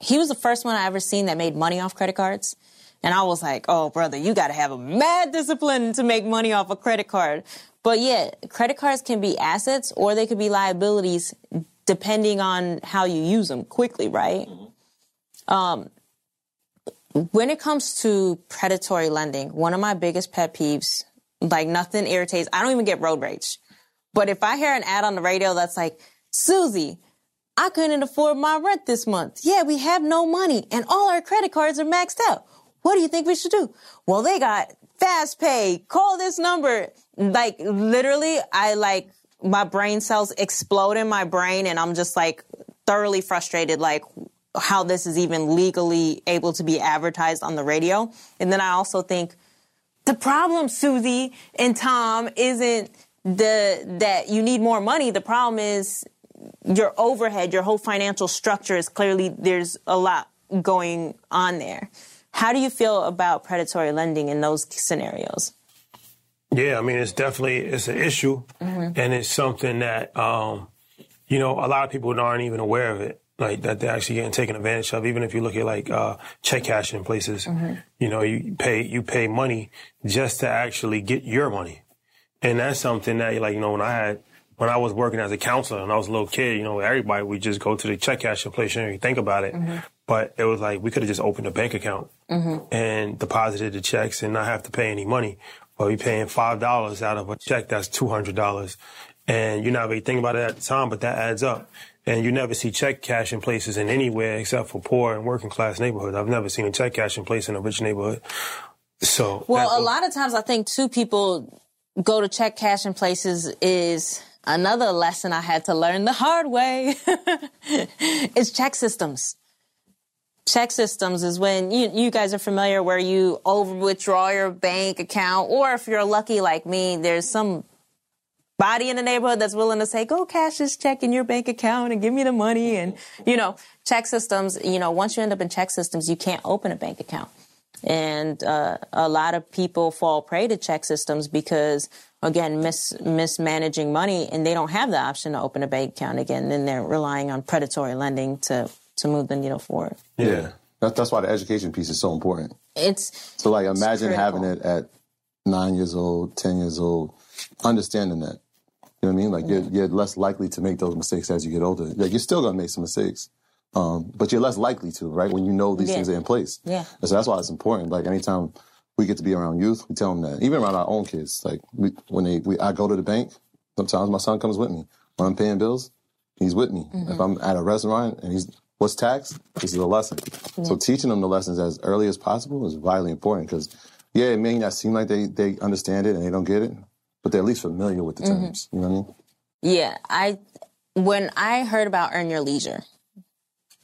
he was the first one I ever seen that made money off credit cards. And I was like, oh, brother, you got to have a mad discipline to make money off a credit card. But yeah, credit cards can be assets or they could be liabilities depending on how you use them quickly, right? Um, when it comes to predatory lending, one of my biggest pet peeves, like nothing irritates, I don't even get road rage. But if I hear an ad on the radio that's like, Susie, I couldn't afford my rent this month. Yeah, we have no money and all our credit cards are maxed out. What do you think we should do? Well, they got fast pay. Call this number. Like literally, I like, my brain cells explode in my brain and I'm just like thoroughly frustrated like how this is even legally able to be advertised on the radio. And then I also think the problem, Susie and Tom, isn't the that you need more money. The problem is your overhead, your whole financial structure is clearly there's a lot going on there. How do you feel about predatory lending in those scenarios? Yeah, I mean it's definitely it's an issue, Mhm. and it's something that um, you know a lot of people aren't even aware of it. Like that they're actually getting taken advantage of. Even if you look at like uh, check cashing places, you know you pay you pay money just to actually get your money, and that's something that like you know when I had when I was working as a counselor and I was a little kid, you know everybody we just go to the check cashing place and you think about it, but it was like we could have just opened a bank account Mm-hmm. and deposited the checks and not have to pay any money. But we paying five dollars out of a check that's two hundred dollars, and you're not really thinking about it at the time, but that adds up. And you never see check cashing places in anywhere except for poor and working class neighborhoods. I've never seen a check cashing place in a rich neighborhood. So Well, a lot of times I think too people go to check cashing places is another lesson I had to learn the hard way. it's check systems. Check systems is when you you guys are familiar where you over withdraw your bank account, or if you're lucky like me, there's some body in the neighborhood that's willing to say, go cash this check in your bank account and give me the money. And, you know, check systems, you know, once you end up in check systems, you can't open a bank account. And uh, a lot of people fall prey to check systems because, again, mis- mismanaging money and they don't have the option to open a bank account again. Then they're relying on predatory lending to, to move the needle forward. Yeah. That's, that's why the education piece is so important. It's So, like, imagine having it at nine years old, 10 years old, understanding that. You know what I mean? Like, you're, you're less likely to make those mistakes as you get older. Like, you're still going to make some mistakes. Um, but you're less likely to, right? When you know these Yeah. things are in place. Yeah. And so that's why it's important. Like, anytime we get to be around youth, we tell them that. Even around our own kids. Like, we, when they, we, I go to the bank, sometimes my son comes with me. When I'm paying bills, he's with me. Mhm. If I'm at a restaurant and he's, what's tax? This is a lesson. So teaching them the lessons as early as possible is vitally important because, yeah, it may not seem like they, they understand it and they don't get it, but they're at least familiar with the Mhm. terms. You know what I mean? Yeah, I when I heard about Earn Your Leisure,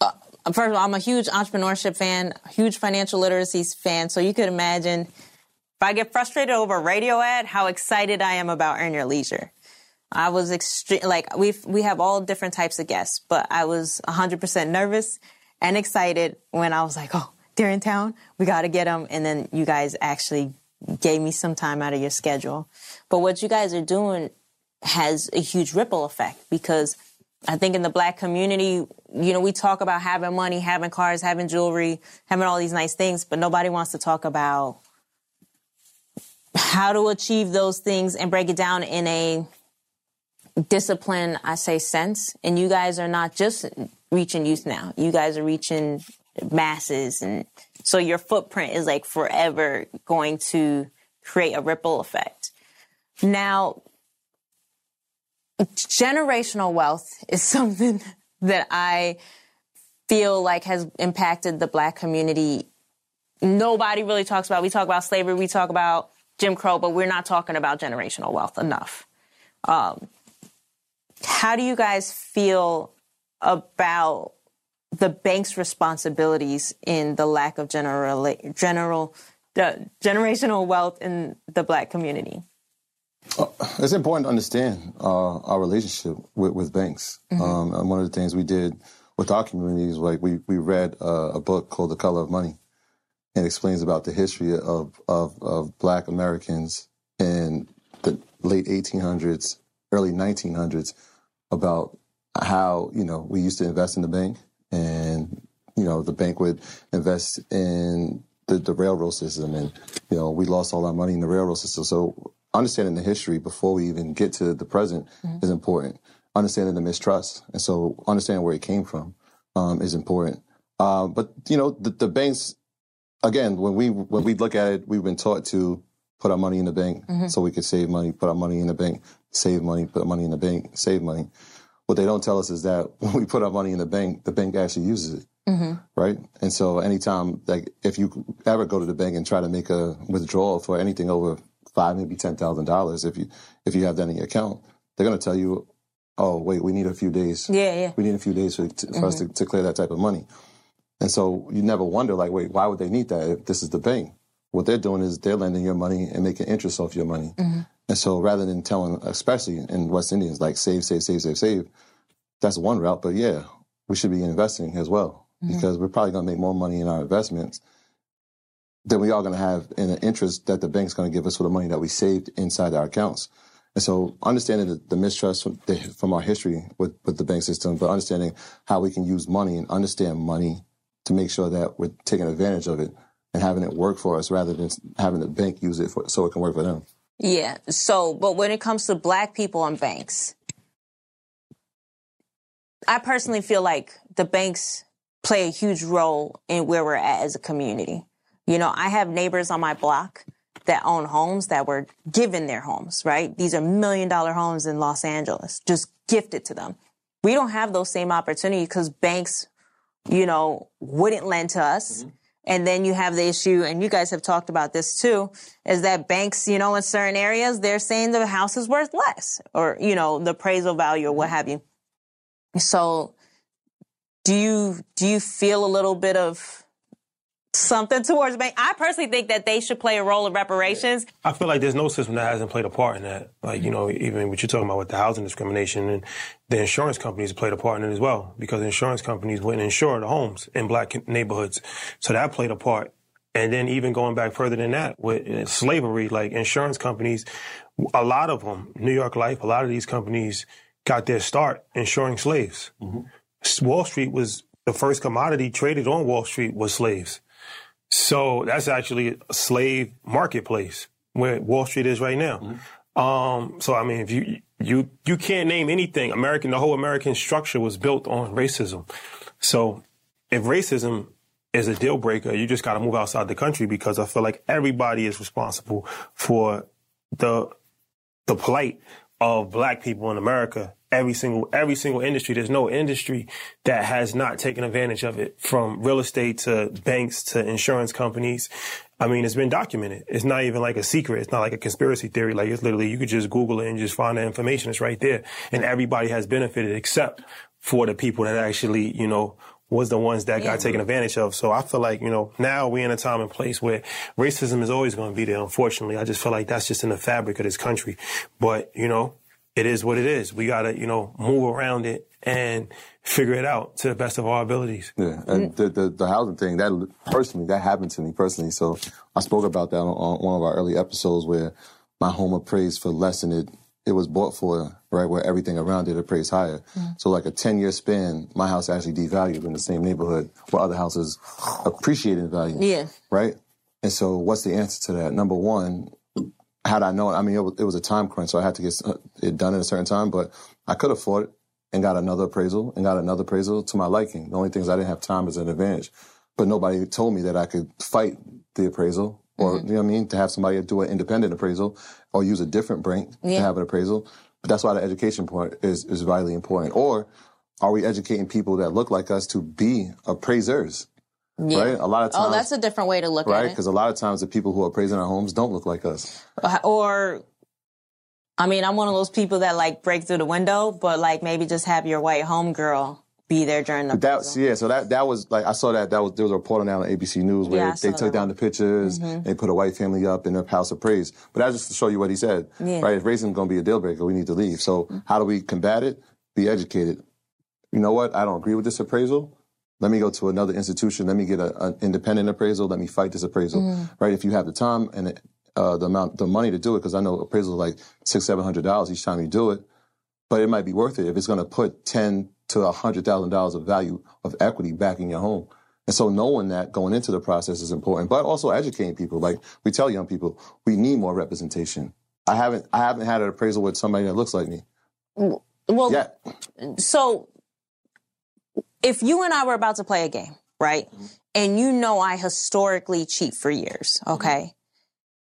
uh, first of all, I'm a huge entrepreneurship fan, huge financial literacy fan. So you could imagine if I get frustrated over a radio ad, how excited I am about Earn Your Leisure. I was extreme, like we we have all different types of guests, but I was 100% nervous and excited when I was like, oh, they're in town, we got to get them, and then you guys actually gave me some time out of your schedule. But what you guys are doing has a huge ripple effect because I think in the black community, you know, we talk about having money, having cars, having jewelry, having all these nice things, but nobody wants to talk about how to achieve those things and break it down in a discipline, I say, sense. And you guys are not just reaching youth now. You guys are reaching masses. And so your footprint is like forever going to create a ripple effect. Now, generational wealth is something that I feel like has impacted the black community. Nobody really talks about. We talk about slavery, we talk about Jim Crow, but we're not talking about generational wealth enough. Um, how do you guys feel about the bank's responsibilities in the lack of general general the generational wealth in the black community? It's important to understand uh, our relationship with, with banks. Mhm. Um, and one of the things we did with our community is like we, we read uh, a book called The Color of Money. It explains about the history of, of, of black Americans in the late 1800s, early 1900s, about how, you know, we used to invest in the bank and, you know, the bank would invest in the, the railroad system and, you know, we lost all our money in the railroad system. So understanding the history before we even get to the present Mhm. is important. Understanding the mistrust. And so understanding where it came from um, is important. Uh, but, you know, the, the banks, again, when we when we look at it, we've been taught to put our money in the bank Mhm. so we could save money, put our money in the bank, save money, put our money in the bank, save money. What they don't tell us is that when we put our money in the bank, the bank actually uses it Mm-hmm. right? And so anytime, like, if you ever go to the bank and try to make a withdrawal for anything over five, maybe ten thousand dollars, if you if you have that in your account, they're going to tell you, "Oh, wait, we need a few days. Yeah, yeah. We need a few days for, to, for us to, to clear that type of money." And so you never wonder, like, wait, why would they need that if this is the bank? What they're doing is they're lending your money and making interest off your money. And so rather than telling, especially in West Indians, like save, save, save, save, save, that's one route. But yeah, we should be investing as well Mhm. because we're probably going to make more money in our investments than we are going to have in the interest that the bank's going to give us for the money that we saved inside our accounts. And so understanding the, the mistrust from, the, from our history with, with the bank system, but understanding how we can use money and understand money to make sure that we're taking advantage of it and having it work for us rather than having the bank use it for, so it can work for them. Yeah. So, but when it comes to black people and banks, I personally feel like the banks play a huge role in where we're at as a community. You know, I have neighbors on my block that own homes that were given their homes, right? These are million dollar homes in Los Angeles, just gifted to them. We don't have those same opportunities because banks, you know, wouldn't lend to us. Mm-hmm. And then you have the issue, and you guys have talked about this too, is that banks, you know, in certain areas, they're saying the house is worth less or, you know, the appraisal value or what mm-hmm. have you. So do you, do you feel a little bit of something towards bank? I personally think that they should play a role in reparations. I feel like there's no system that hasn't played a part in that. Like, you know, even what you're talking about with the housing discrimination and the insurance companies played a part in it as well because insurance companies wouldn't insure the homes in black neighborhoods. So that played a part. And then even going back further than that with uh, slavery, like insurance companies, a lot of them, New York Life, a lot of these companies got their start insuring slaves. Wall Street was the first commodity traded on Wall Street was slaves. So that's actually a slave marketplace where Wall Street is right now. Um, so I mean, if you you you can't name anything American, the whole American structure was built on racism. So if racism is a deal breaker, you just got to move outside the country because I feel like everybody is responsible for the the plight of black people in America. Every single every single industry. There's no industry that has not taken advantage of it, from real estate to banks to insurance companies. I mean, it's been documented. It's not even like a secret. It's not like a conspiracy theory. Like it's literally you could just Google it and just find the information. It's right there, and everybody has benefited except for the people that actually, you know, was the ones that got taken advantage of. So I feel like, you know, now we're in a time and place where racism is always going to be there. Unfortunately, I just feel like that's just in the fabric of this country. But, you know, it is what it is. We got to, you know, move around it and figure it out to the best of our abilities. Yeah, and the, the the housing thing that personally that happened to me personally. So I spoke about that on, on one of our early episodes where my home appraised for less than it it was bought for, right? Where everything around it appraised higher. Mm-hmm. So like a ten year span, my house actually devalued in the same neighborhood where other houses appreciated in value. Yeah. Right. And so what's the answer to that? Number one, had I known, I mean, it was, it was a time crunch, so I had to get uh, it done in a certain time, but I could afford it and got another appraisal and got another appraisal to my liking. The only things I didn't have time is an advantage. But nobody told me that I could fight the appraisal or, mm-hmm. you know what I mean, to have somebody do an independent appraisal or use a different bank Yeah. to have an appraisal. But that's why the education part is, is vitally important. Or are we educating people that look like us to be appraisers? Yeah. Right? A lot of times. Oh, that's a different way to look right? at it. Right? Because a lot of times the people who are appraising our homes don't look like us. Or, I mean, I'm one of those people that like break through the window, but like maybe just have your white homegirl be there during the. That, yeah, so that that was like I saw that that was there was a report on that on ABC News where Yeah, they took that down the pictures, Mhm. they put a white family up in their house of praise. But that's just to show you what he said, Yeah. right? If racism is going to be a deal breaker, we need to leave. So how do we combat it? Be educated. You know what? I don't agree with this appraisal. Let me go to another institution. Let me get an independent appraisal. Let me fight this appraisal, Mhm. right? If you have the time and uh, the amount, the money to do it, because I know appraisal is like six, seven hundred dollars each time you do it but it might be worth it if it's going to put ten to a hundred thousand dollars of value of equity back in your home. And so knowing that going into the process is important, but also educating people. Like we tell young people, we need more representation. I haven't, I haven't had an appraisal with somebody that looks like me. Well, Yeah. so if you and I were about to play a game, right? Mm-hmm. And you know I historically cheat for years, mm-hmm. okay?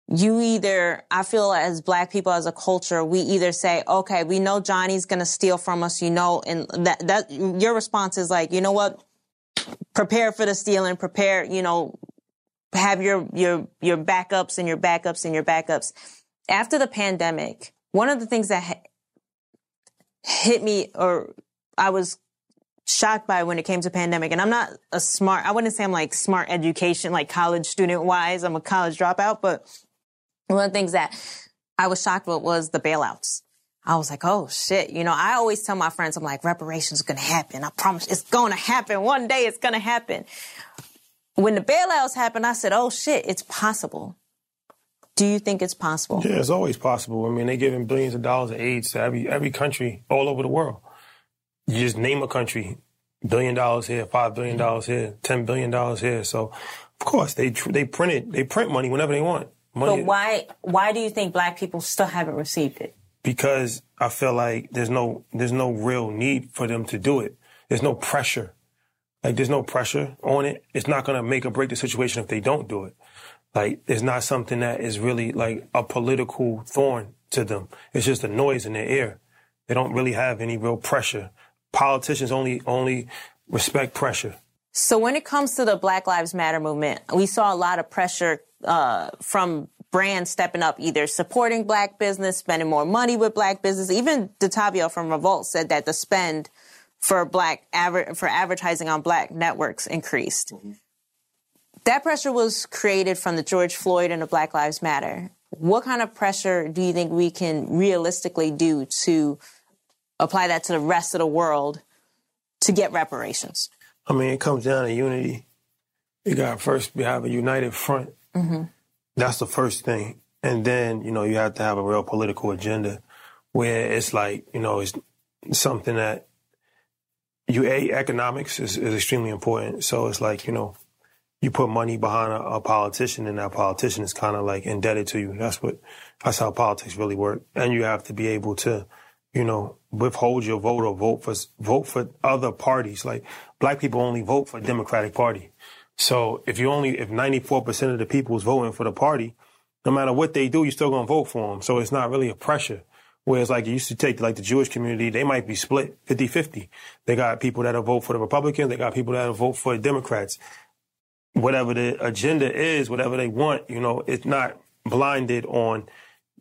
You either, I feel as black people as a culture, we either say, okay, we know Johnny's gonna steal from us, you know, and that, that, your response is like, you know what? Prepare for the stealing, prepare, you know, have your, your, your backups and your backups and your backups. After the pandemic, one of the things that ha- hit me or I was shocked by when it came to pandemic. And I'm not a smart, I wouldn't say I'm like smart education, like college student wise. I'm a college dropout, but one of the things that I was shocked with was the bailouts. I was like, oh shit. You know, I always tell my friends, I'm like, reparations are going to happen. I promise it's going to happen. One day it's going to happen. When the bailouts happened, I said, oh shit, it's possible. Do you think it's possible? Yeah, it's always possible. I mean, they're giving billions of dollars of aid to every every country all over the world. You just name a country, billion dollars here, five billion dollars here, ten billion dollars here. So, of course, they they print it. They print money whenever they want. Money, But why why do you think black people still haven't received it? because I feel like there's no there's no real need for them to do it. There's no pressure. Like there's no pressure on it. It's not gonna make or break the situation if they don't do it. Like it's not something that is really like a political thorn to them. It's just a noise in their ear. They don't really have any real pressure. Politicians only only respect pressure. So when it comes to the Black Lives Matter movement, we saw a lot of pressure uh, from brands stepping up, either supporting black business, spending more money with black business. Even Detavio from Revolt said that the spend for black adver- for advertising on black networks increased. That pressure was created from the George Floyd and the Black Lives Matter. What kind of pressure do you think we can realistically do to apply that to the rest of the world to get reparations? I mean, it comes down to unity. You got first we have a united front. Mm-hmm. That's the first thing. And then, you know, you have to have a real political agenda where it's like, you know, it's something that you, a, economics is, is extremely important. So it's like, you know, you put money behind a, a politician and that politician is kind of like indebted to you. That's what, that's how politics really work. And you have to be able to, you know, withhold your vote or vote for, vote for other parties. Like black people only vote for Democratic Party. So if you only, if 94% of the people is voting for the party, no matter what they do, you're still going to vote for them. So it's not really a pressure. Whereas like you used to take like the Jewish community, they might be split 50-50. They got people that'll vote for the Republicans. They got people that'll vote for the Democrats. Whatever the agenda is, whatever they want, you know, it's not blinded on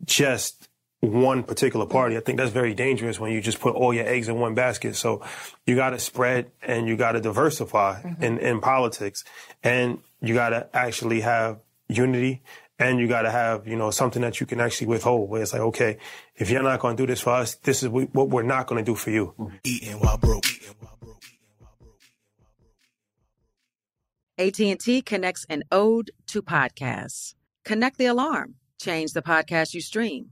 just one particular party. I think that's very dangerous when you just put all your eggs in one basket. So you got to spread and you got to diversify mm-hmm. in, in politics and you got to actually have unity and you got to have, you know, something that you can actually withhold where it's like, okay, if you're not going to do this for us, this is what we're not going to do for you. Eating while broke. AT&T connects an ode to podcasts. Connect the alarm. Change the podcast you stream.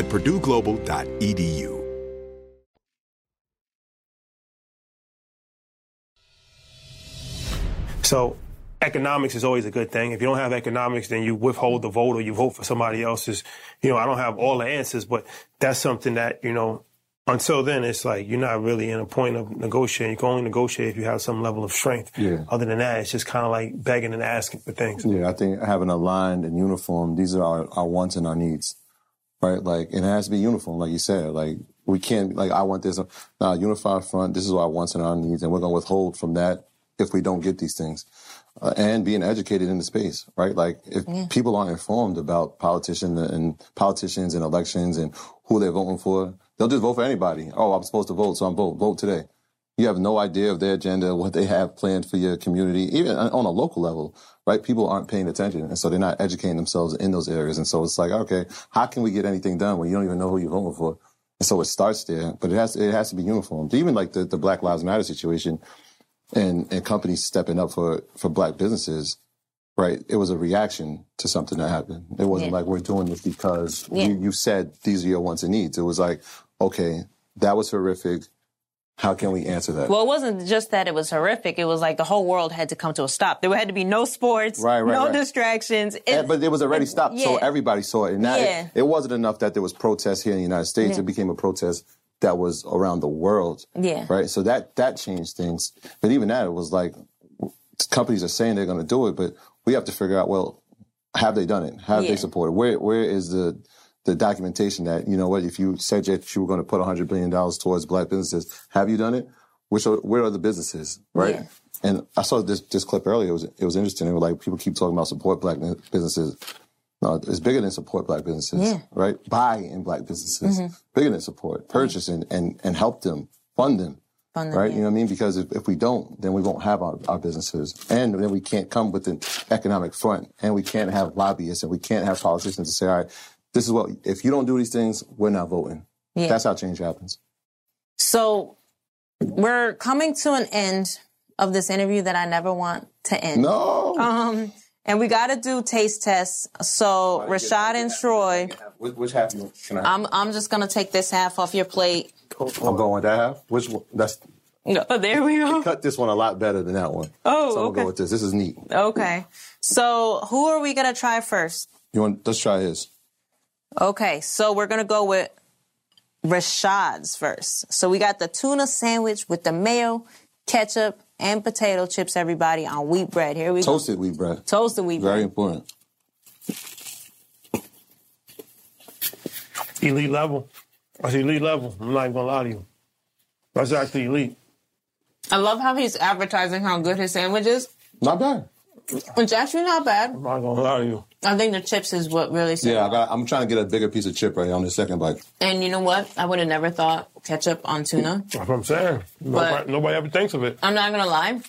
at purdueglobal.edu. So economics is always a good thing. If you don't have economics, then you withhold the vote or you vote for somebody else's. You know, I don't have all the answers, but that's something that, you know, until then, it's like you're not really in a point of negotiating. You can only negotiate if you have some level of strength. Yeah. Other than that, it's just kind of like begging and asking for things. Yeah, I think having aligned and uniform, these are our, our wants and our needs, right? Like, it has to be uniform, like you said. Like, we can't, like, I want this. Now, unified front, this is what I want and our needs, and we're going to withhold from that if we don't get these things. Uh, and being educated in the space, right? Like, if Yeah. people aren't informed about politicians and politicians and elections and who they're voting for, they'll just vote for anybody. Oh, I'm supposed to vote, so I'm vote. Vote today. You have no idea of their agenda, what they have planned for your community, even on a local level, right? People aren't paying attention. And so they're not educating themselves in those areas. And so it's like, okay, how can we get anything done when you don't even know who you're voting for? And so it starts there, but it has, it has to be uniform. Even like the, the Black Lives Matter situation and, and companies stepping up for, for black businesses, right? It was a reaction to something that happened. It wasn't Yeah. like we're doing this because Yeah. you, you said these are your wants and needs. It was like, okay, that was horrific. How can we answer that? Well, it wasn't just that it was horrific. It was like the whole world had to come to a stop. There had to be no sports, Right, right, no right. distractions. It- Yeah, but it was already stopped, so everybody saw it. And now Yeah. it, it wasn't enough that there was protests here in the United States. Yeah. It became a protest that was around the world. Yeah. Right. So that that changed things. But even that, it was like companies are saying they're going to do it, but we have to figure out well, have they done it? Have Yeah. they supported? Where where is the the documentation that you know what? If you said that you were going to put hundred billion dollars towards black businesses, have you done it? Which are, where are the businesses? Right. Yeah. And I saw this this clip earlier. It was it was interesting. It was like people keep talking about support black businesses. No, it's bigger than support black businesses, Yeah. right? Buy in black businesses, Mhm. bigger than support, purchase and, and, and help them, fund them, Fund them, right? yeah. You know what I mean? Because if, if we don't, then we won't have our, our businesses. And then we can't come with an economic front and we can't have lobbyists and we can't have politicians to say, all right, this is what, if you don't do these things, we're not voting. Yeah. That's how change happens. So we're coming to an end of this interview that I never want to end. No. Um, and we got to do taste tests. So Rashad and Troy, Which, half can I I'm I'm just gonna take this half off your plate. I'm going with that half. Which one? That's, No, there we go. cut this one a lot better than that one. Oh, so I'm gonna go with this. This is neat. Okay. So who are we gonna try first? You want, let's try his. Okay, so we're gonna go with Rashad's first. So we got the tuna sandwich with the mayo, ketchup, and potato chips. Everybody on wheat bread. Here we go. Toasted wheat bread. Toasted wheat Very bread. Very important. Elite level. That's elite level. I'm not even gonna lie to you. That's actually elite. I love how he's advertising how good his sandwich is. Not bad. It's actually not bad. I'm not gonna lie to you. I think the chips is what really. Yeah, I got, I'm trying to get a bigger piece of chip right here on the second bite. And you know what? I would have never thought ketchup on tuna. That's what I'm saying. Nobody, But- nobody ever thinks of it. I'm not gonna lie.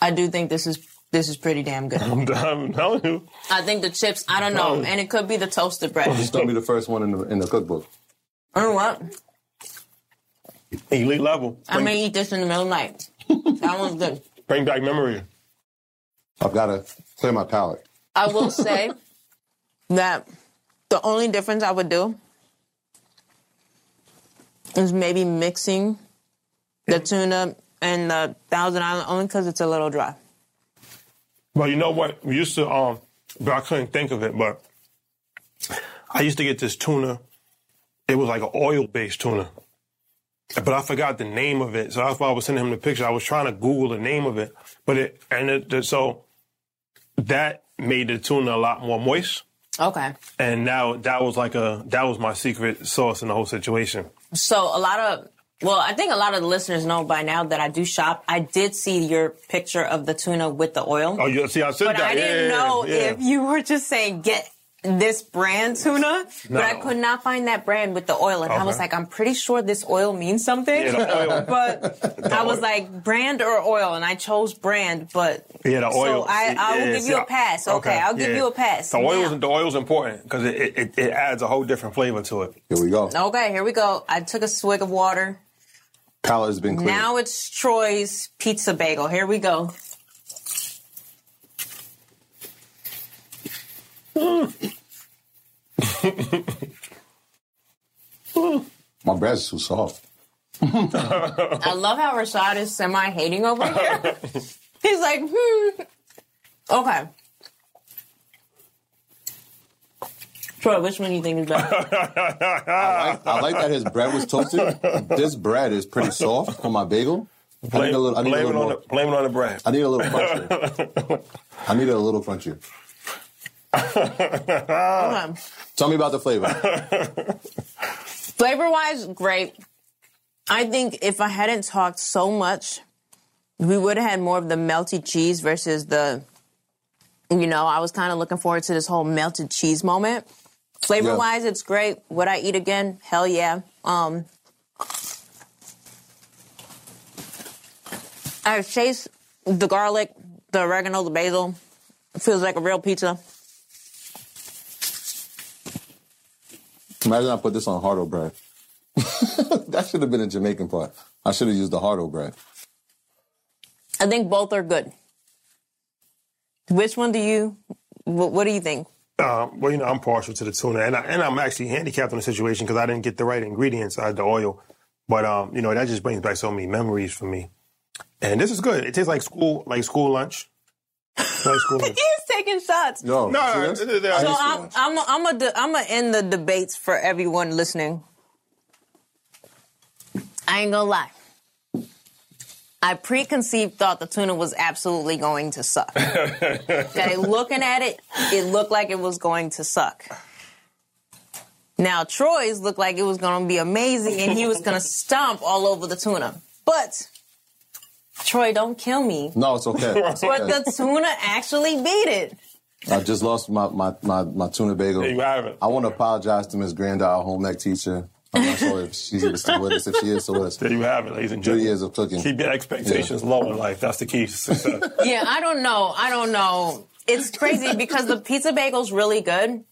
I do think this is this is pretty damn good. I'm, I'm telling you. I think the chips. I don't know, and it could be the toasted bread. This gonna be the first one in the in the cookbook. You know what? Elite level. I Bring, may eat this in the middle of the night. that one's good. bring back memory. I've got to clear my palate. I will say that the only difference I would do is maybe mixing the tuna and the Thousand Island only because it's a little dry. Well, you know what? We used to, um, but I couldn't think of it, but I used to get this tuna. It was like an oil based tuna. But I forgot the name of it. So that's why I was sending him the picture. I was trying to Google the name of it. But it, and it, it- so that made the tuna a lot more moist. Okay. And now that was like a, that was my secret sauce in the whole situation. So a lot of well, I think a lot of the listeners know by now that I do shop. I did see your picture of the tuna with the oil. Oh, you see, I said but that. I didn't Yeah, know yeah. if you were just saying get this brand tuna, No. but I could not find that brand with the oil, and I was like, I'm pretty sure this oil means something. Yeah, oil. but I was like brand or oil, and I chose brand. But Yeah, the oil. So I, I will Yeah, give see, you a pass. Okay, I'll give yeah. you a pass. The oil, Now- is, the oil's important because it, it, it adds a whole different flavor to it. Here we go. Okay, here we go. I took a swig of water. Palate has been cleared. Now it's Troy's pizza bagel. Here we go. My bread's too soft. I love how Rashad is semi hating over here. He's like, hmm. Okay. Troy, which one do you think is better? I like, I like that his bread was toasted. this bread is pretty soft on my bagel. I need a little. I need a blame, little it on more. the, blame it on the bread. I need a little crunchier. I need it a little crunchier. Okay. Tell me about the flavor. Flavor wise, great. I think if I hadn't talked so much, we would have had more of the melted cheese versus the, you know, I was kind of looking forward to this whole melted cheese moment. Flavor wise, it's great. Would I eat again? Hell yeah. Um, I've chased the garlic, the oregano, the basil. It feels like a real pizza. Imagine I put this on hardo bread. that should have been a Jamaican part. I should have used the hardo bread. I think both are good. Which one do you? What, what do you think? Um, well, you know, I'm partial to the tuna, and, I, and I'm actually handicapped in the situation because I didn't get the right ingredients. I had the oil, but um, you know, that just brings back so many memories for me. And this is good. It tastes like school, like school lunch. Like school. He's taking shots. No, No. So I'm I'm a, I'm a, I'm gonna end the debates for everyone listening. I ain't gonna lie. I preconceived thought the tuna was absolutely going to suck. okay, looking at it, it looked like it was going to suck. Now Troy's looked like it was going to be amazing, and he was going to stomp all over the tuna. But Troy, don't kill me. No, it's okay. It's But okay. the tuna actually beat it. I just lost my, my, my, my tuna bagel. There you have it. I want to apologize to Miss Grandad, our home ec teacher. I'm not sure if she's even still with us. If she is still with us. There you have it, ladies and Three gentlemen. years of cooking. Keep your expectations low in life. That's the key to success. yeah, I don't know. I don't know. It's crazy because the pizza bagel's really good,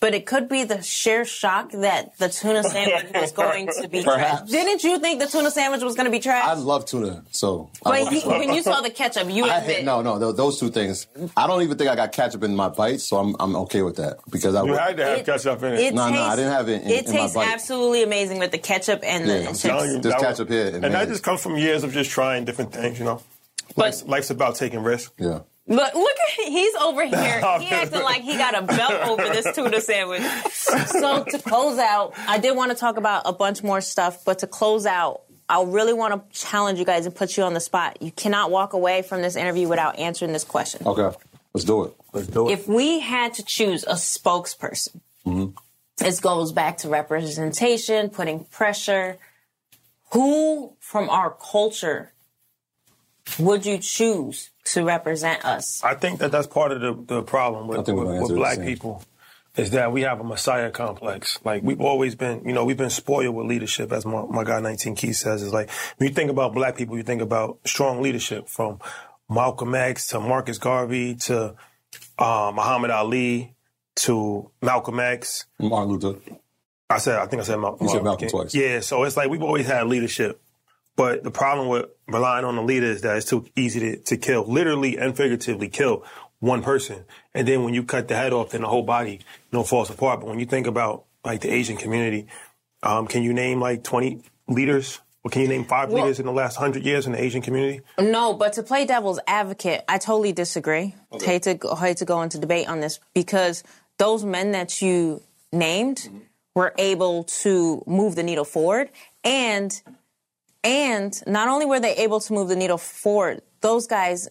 but it could be the sheer shock that the tuna sandwich was going to be trash. Didn't you think the tuna sandwich was going to be trash? I love tuna, so. But you, when you saw the ketchup, you I admit. hate, no, no, th- those two things. I don't even think I got ketchup in my bites, so I'm I'm okay with that because I You would- had to have It- ketchup in it. it No, no, I didn't have it in- it in my tastes bite. absolutely amazing with the ketchup and the Yeah, and I'm chips. telling you, There's that ketchup here, and and that mayonnaise. just comes from years of just trying different things. You know, life's, life's about taking risks. Yeah. But look at he's over here. He acting like he got a belt over this tuna sandwich. So to close out, I did want to talk about a bunch more stuff, but to close out, I really want to challenge you guys and put you on the spot. You cannot walk away from this interview without answering this question. Okay, let's do it. Let's do it. If we had to choose a spokesperson, Mhm. this goes back to representation, putting pressure. Who from our culture would you choose to represent us? I think that that's part of the, the problem with, with, with black people is that we have a messiah complex. Like we've always been, you know, we've been spoiled with leadership, as my, my guy 19 Key says. Is like when you think about black people, you think about strong leadership from Malcolm X to Marcus Garvey to uh, Muhammad Ali to Malcolm X. Martin Luther. I said, I think I said Mal- You said Malcolm King. twice. Yeah, so it's like we've always had leadership But the problem with relying on the leader is that it's too easy to, to kill, literally and figuratively kill one person. And then when you cut the head off, then the whole body, you know, falls apart. But when you think about like the Asian community, um, can you name like 20 leaders? Or can you name five Well- leaders in the last hundred years in the Asian community? No, but to play devil's advocate, I totally disagree. Hate to hate to go into debate on this because those men that you named were able to move the needle forward, and and not only were they able to move the needle forward, those guys.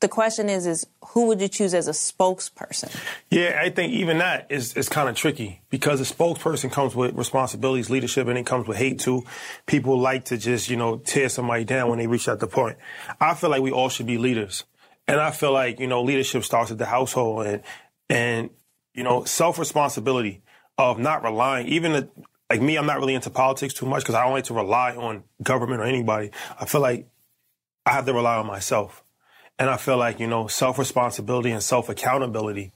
The question is, is who would you choose as a spokesperson? Yeah, I think even that is, is kind of tricky because a spokesperson comes with responsibilities, leadership, and it comes with hate too. People like to just, you know, tear somebody down when they reach that point. I feel like we all should be leaders. And I feel like, you know, leadership starts at the household and, and, you know, self-responsibility of not relying, even the, like me, I'm not really into politics too much because I don't like to rely on government or anybody. I feel like I have to rely on myself. And I feel like, you know, self responsibility and self accountability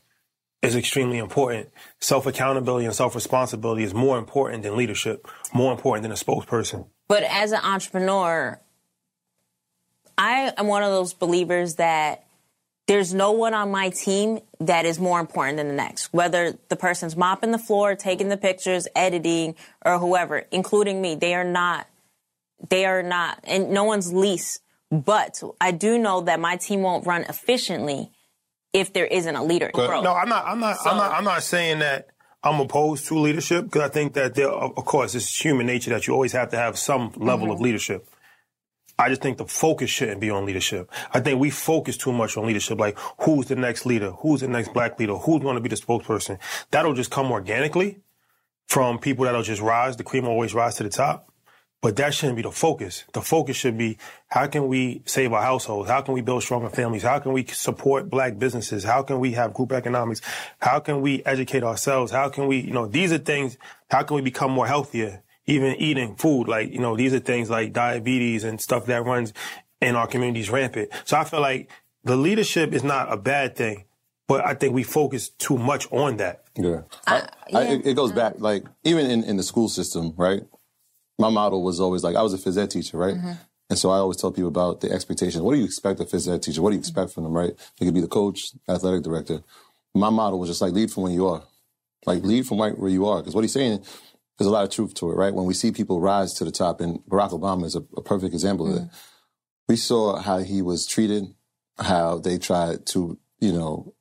is extremely important. Self accountability and self responsibility is more important than leadership, more important than a spokesperson. But as an entrepreneur, I am one of those believers that there's no one on my team that is more important than the next. Whether the person's mopping the floor, taking the pictures, editing, or whoever, including me, they are not, they are not, and no one's least. But I do know that my team won't run efficiently if there isn't a leader. But Bro, no, I'm not. I'm not. I'm not. I'm not saying that I'm opposed to leadership because I think that there, of of course, it's human nature that you always have to have some level mm-hmm. of leadership. I just think the focus shouldn't be on leadership. I think we focus too much on leadership. Like, who's the next leader? Who's the next black leader? Who's going to be the spokesperson? That'll just come organically from people that'll just rise. The cream will always rise to the top. But that shouldn't be the focus. The focus should be how can we save our households? How can we build stronger families? How can we support black businesses? How can we have group economics? How can we educate ourselves? How can we, you know, these are things, how can we become more healthier? Even eating food, like, you know, these are things like diabetes and stuff that runs in our communities rampant. So I feel like the leadership is not a bad thing, but I think we focus too much on that. Yeah. I, I, it, it goes back, like, even in, in the school system, right? My model was always like, I was a phys ed teacher, right? Mm-hmm. And so I always tell people about the expectations. What do you expect a phys ed teacher? What do you expect from them, right? They could be the coach, athletic director. My model was just like, lead from where you are. Like, lead from right where you are. Because what he's saying, there's a lot of truth to it, right? When we see people rise to the top, and Barack Obama is a, a perfect example of it. Mm. We saw how he was treated, how they tried to, you know,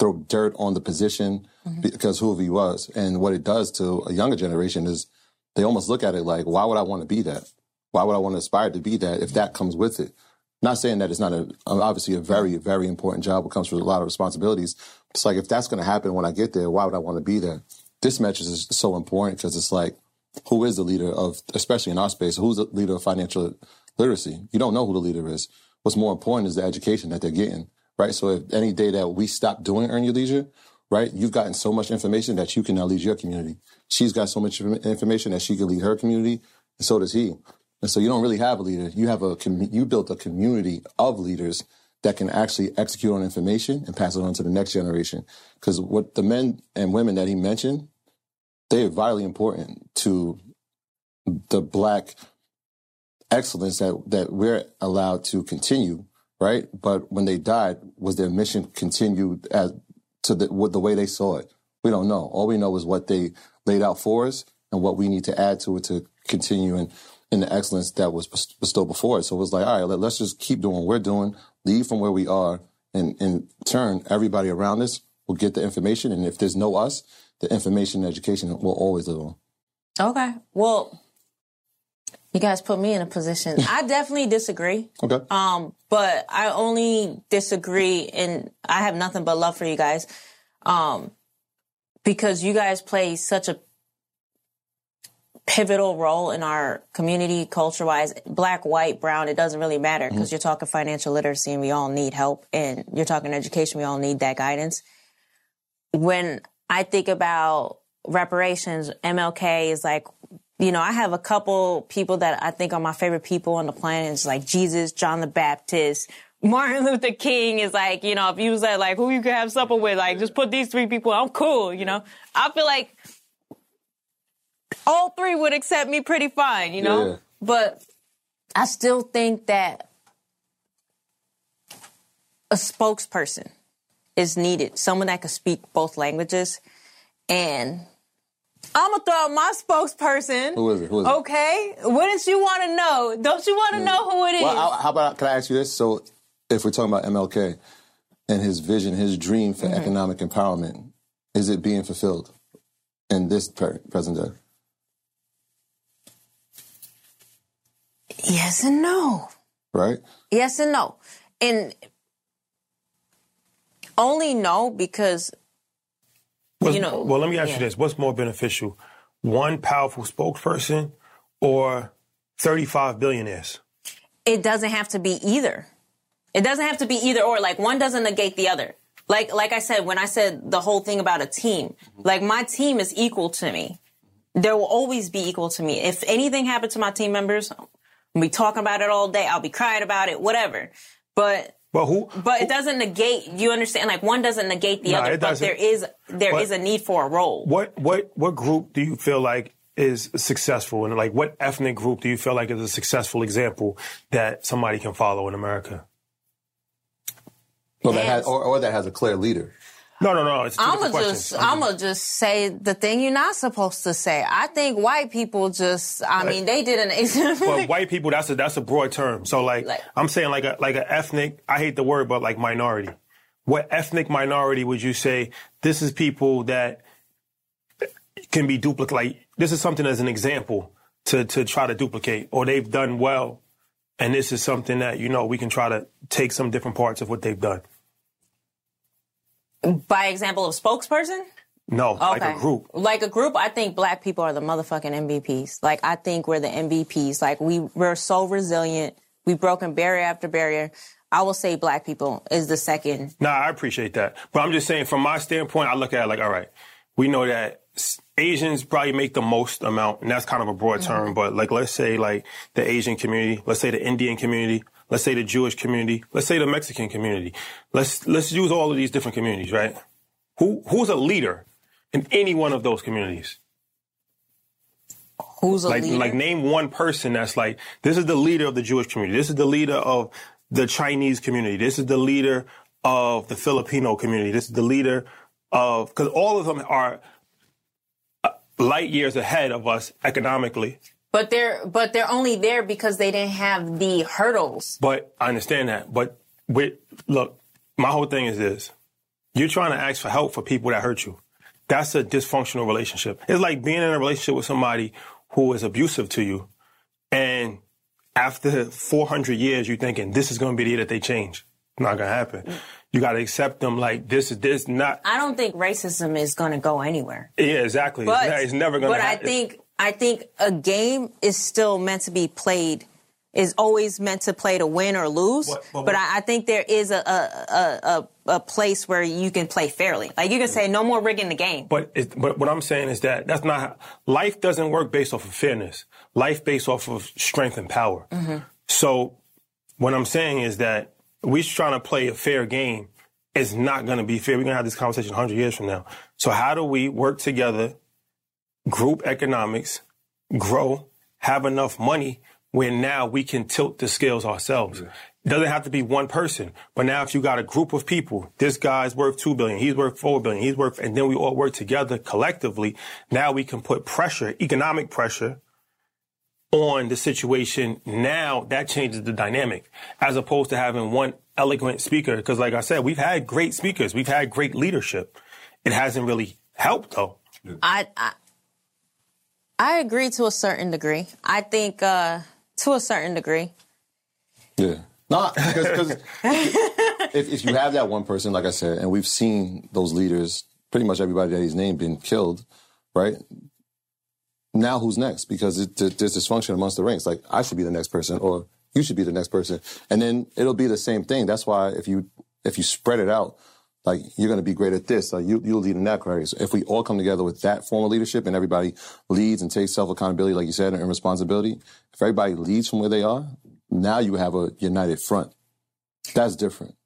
throw dirt on the position mm-hmm. because who he was. And what it does to a younger generation is they almost look at it like, why would I want to be that? Why would I want to aspire to be that if that comes with it? Not saying that it's not a obviously a very very important job. It comes with a lot of responsibilities. It's like if that's going to happen when I get there, why would I want to be there? This message is so important because it's like, who is the leader of, especially in our space, who's the leader of financial literacy? You don't know who the leader is. What's more important is the education that they're getting, right? So if any day that we stop doing Earn Your Leisure, right, you've gotten so much information that you can now lead your community. She's got so much information that she can lead her community, and so does he. And so you don't really have a leader. You have a you built a community of leaders that can actually execute on information and pass it on to the next generation. Because what the men and women that he mentioned, they are vitally important to the black excellence that that we're allowed to continue, right? But when they died, was their mission continued as to the the way they saw it? We don't know. All we know is what they laid out for us and what we need to add to it to continue in, in the excellence that was bestowed before us. So it was like, all right, let, let's just keep doing what we're doing, leave from where we are, and in turn, everybody around us will get the information. And if there's no us, the information and education will always live on. Okay. Well, you guys put me in a position. I definitely disagree. Okay. Um, but I only disagree and I have nothing but love for you guys. Um, because you guys play such a pivotal role in our community culture wise black white brown it doesn't really matter because you're talking financial literacy and we all need help and you're talking education we all need that guidance when i think about reparations mlk is like you know i have a couple people that i think are my favorite people on the planet it's like jesus john the baptist Martin Luther King is like, you know, if you was at like who you could have supper with, like just put these three people, I'm cool, you know. I feel like all three would accept me pretty fine, you know? Yeah. But I still think that a spokesperson is needed, someone that can speak both languages. And I'm gonna throw out my spokesperson. Who is it? Who is it? Okay, wouldn't you want to know? Don't you want to know who it is? Well, how- how about can I ask you this? So, if we're talking about MLK and his vision, his dream for Mhm. economic empowerment, is it being fulfilled in this pre- present day? yes and no. Right? Yes and no. And only no because What's- you know. well, let me ask yeah. you this: What's more beneficial, one powerful spokesperson or thirty-five billionaires? it doesn't have to be either. It doesn't have to be either or. Like one doesn't negate the other. Like like I said when I said the whole thing about a team, like my team is equal to me. There will always be equal to me. If anything happened to my team members, I'll be talking about it all day. I'll be crying about it, whatever. But But who? but it doesn't negate. You understand? Like one doesn't negate the Nah, other. it But there is there is But- a need for a role. What what what group do you feel like is successful, and like what ethnic group do you feel like is a successful example that somebody can follow in America? Well, that has, or, or that has a clear leader. No, no, no. I'ma just, I'm gonna just say the thing you're not supposed to say. I think white people just, I mean, they did an but white people, that's a that's a broad term. So like, I'm saying like a like an ethnic. I hate the word, but like minority. What ethnic minority would you say? This is people that can be duplicate. Like this is something as an example to to try to duplicate, or they've done well, and this is something that you know we can try to take some different parts of what they've done. By example of spokesperson. No, like a group. Like a group, I think black people are the motherfucking MVPs. Like I think we're the MVPs. Like we we're so resilient. We've broken barrier after barrier. I will say black people is the second. Nah, I appreciate that. But I'm just saying, from my standpoint, I look at it like, all right, we know that Asians probably make the most amount, and that's kind of a broad term. Mm-hmm. But like, let's say like the Asian community, let's say the Indian community, let's say the Jewish community, let's say the Mexican community. Let's let's use all of these different communities, right? Who who's a leader in any one of those communities? Who's a like, leader? Like name one person that's like, this is the leader of the Jewish community. This is the leader of the Chinese community. This is the leader of the Filipino community. This is the leader of, because all of them are uh, light years ahead of us economically. But they're but they're only there because they didn't have the hurdles. But I understand that. But with, look, my whole thing is this. You're trying to ask for help for people that hurt you. That's a dysfunctional relationship. It's like being in a relationship with somebody who is abusive to you. And after 400 years, you're thinking this is going to be the year that they change. Not going to happen. You got to accept them like this is this not. I don't think racism is going to go anywhere. Yeah, exactly. But it's, never going to But I think I think a game is still meant to be played. Is always meant to play to win or lose. But- but- but I, I think there is a a, a a place where you can play fairly. Like you can say no more rigging the game. But it, but what I'm saying is that that's not how, life doesn't work based off of fairness. Life based off of strength and power. Mm-hmm. So what I'm saying is that we're trying to play a fair game. It's not going to be fair. We're going to have this conversation 100 years from now. So how do we work together, group economics, grow, have enough money where now we can tilt the scales ourselves? It doesn't have to be one person, but now if you got a group of people, this guy's worth two billion, he's worth four billion, he's worth, and then we all work together collectively. Now we can put pressure, economic pressure, on the situation. Now that changes the dynamic, as opposed to having one eloquent speaker. Because, like I said, we've had great speakers, we've had great leadership. It hasn't really helped, though. I, I I agree to a certain degree. I think uh, to a certain degree. Yeah. Not because if, if you have that one person, like I said, and we've seen those leaders, pretty much everybody that he's named, been killed, right? Now who's next? Because it, there's dysfunction amongst the ranks. Like I should be the next person, or you should be the next person, and then it'll be the same thing. That's why if you if you spread it out, like you're going to be great at this, like you you'll lead in that category. So if we all come together with that form of leadership, and everybody leads and takes self accountability, like you said, and responsibility, if everybody leads from where they are, now you have a united front. That's different.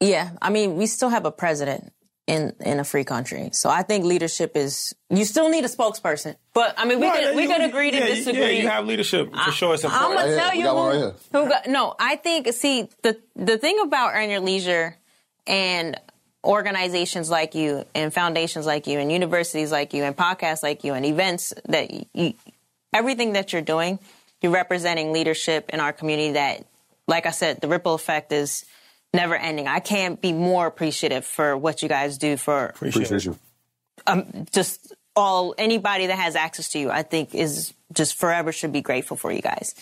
Yeah, I mean, we still have a president in in a free country. So I think leadership is you still need a spokesperson. But I mean, we No, could we you- could agree to yeah, you- disagree. Yeah, you have leadership for sure. It's important. I'm important. gonna tell you who, who got, no. I think see the the thing about earn your leisure and organizations like you and foundations like you and universities like you and podcasts like you and events that you everything that you're doing, you're representing leadership in our community that, like I said, the ripple effect is never ending. I can't be more appreciative for what you guys do for Appreciate you. um, just all anybody that has access to you. I think is just forever should be grateful for you guys.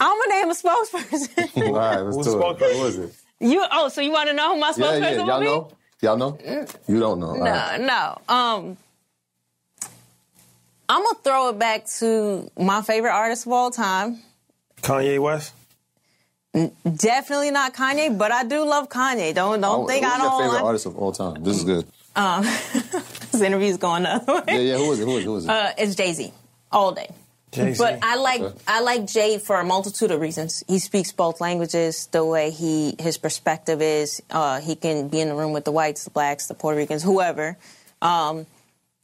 I'm gonna name a spokesperson. All right, let's do it. Who is it? You oh, so you want to know who my Yeah, spokesperson yeah. will Y'all be? know? Y'all know? You don't know. No, right. no. Um, I'm gonna throw it back to my favorite artist of all time. Kanye West. Definitely not Kanye, but I do love Kanye. Don't don't Oh, think I your don't. Your favorite like- artist of all time? This is good. Um, this interview's going the other way. Yeah, yeah. Who is it? Who is it? Who is it? Uh, it's Jay Z all day. Jay-Z. But I like Okay. I like Jay for a multitude of reasons. He speaks both languages. The way he his perspective is, uh, he can be in the room with the whites, the blacks, the Puerto Ricans, whoever. Um,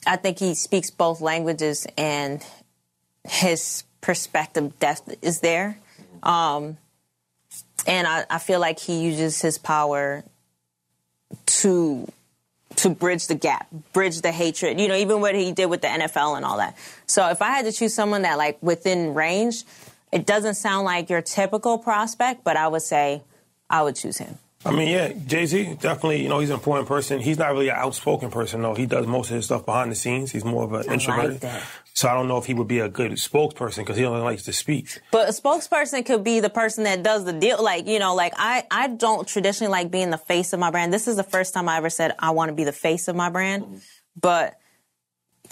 I think he speaks both languages, and his perspective depth is there. Um, and I, I feel like he uses his power to to bridge the gap, bridge the hatred. You know, even what he did with the NFL and all that. So if I had to choose someone that like within range, it doesn't sound like your typical prospect, but I would say I would choose him. I mean, yeah, Jay Z definitely. You know, he's an important person. He's not really an outspoken person, though. He does most of his stuff behind the scenes. He's more of an I introvert. like that. So I don't know if he would be a good spokesperson because he only likes to speak. But a spokesperson could be the person that does the deal. Like, you know, like I, I don't traditionally like being the face of my brand. This is the first time I ever said I want to be the face of my brand. Mm-hmm. But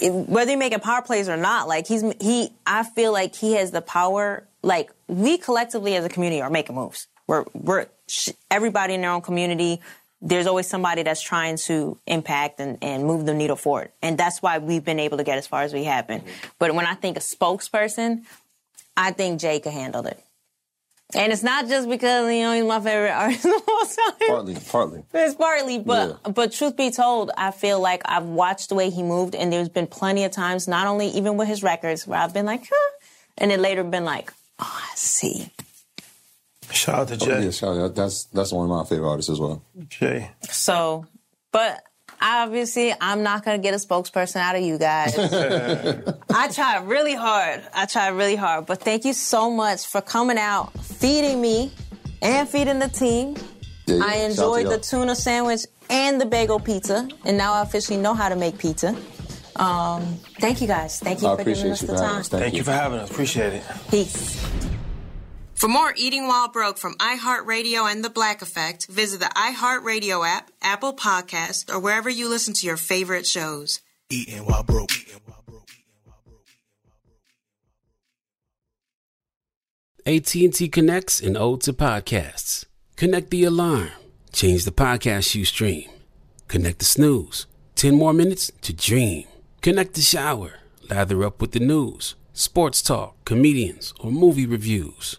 it, whether you making power plays or not, like he's, he, I feel like he has the power. Like we collectively as a community are making moves. We're, we're, sh- everybody in their own community. There's always somebody that's trying to impact and, and move the needle forward. And that's why we've been able to get as far as we have been. But when I think a spokesperson, I think Jay could handle it. And it's not just because, you know, he's my favorite artist of all time. Partly, partly. It's partly, but but truth be told, I feel like I've watched the way he moved, and there's been plenty of times, not only even with his records, where I've been like, huh, and then later been like, oh, I see. Shout out to Oh, Jay. yeah, shout out. That's that's one of my favorite artists as well. Jay. So, but obviously, I'm not gonna get a spokesperson out of you guys. I tried really hard. I tried really hard. But thank you so much for coming out, feeding me, and feeding the team. Yeah, yeah. I Shout out to enjoyed the tuna sandwich and the bagel pizza, and now I officially know how to make pizza. Um, thank you guys. Thank you I for giving appreciate us you the time. Thank Thank you. you for having us. Appreciate it. Peace. For more Eating While Broke from iHeartRadio and The Black Effect, visit the iHeartRadio app, Apple Podcasts, or wherever you listen to your favorite shows. Eating while broke. AT&T connects an ode to podcasts. Connect the alarm. Change the podcast you stream. Connect the snooze. 10 more minutes to dream. Connect the shower. Lather up with the news, sports talk, comedians, or movie reviews.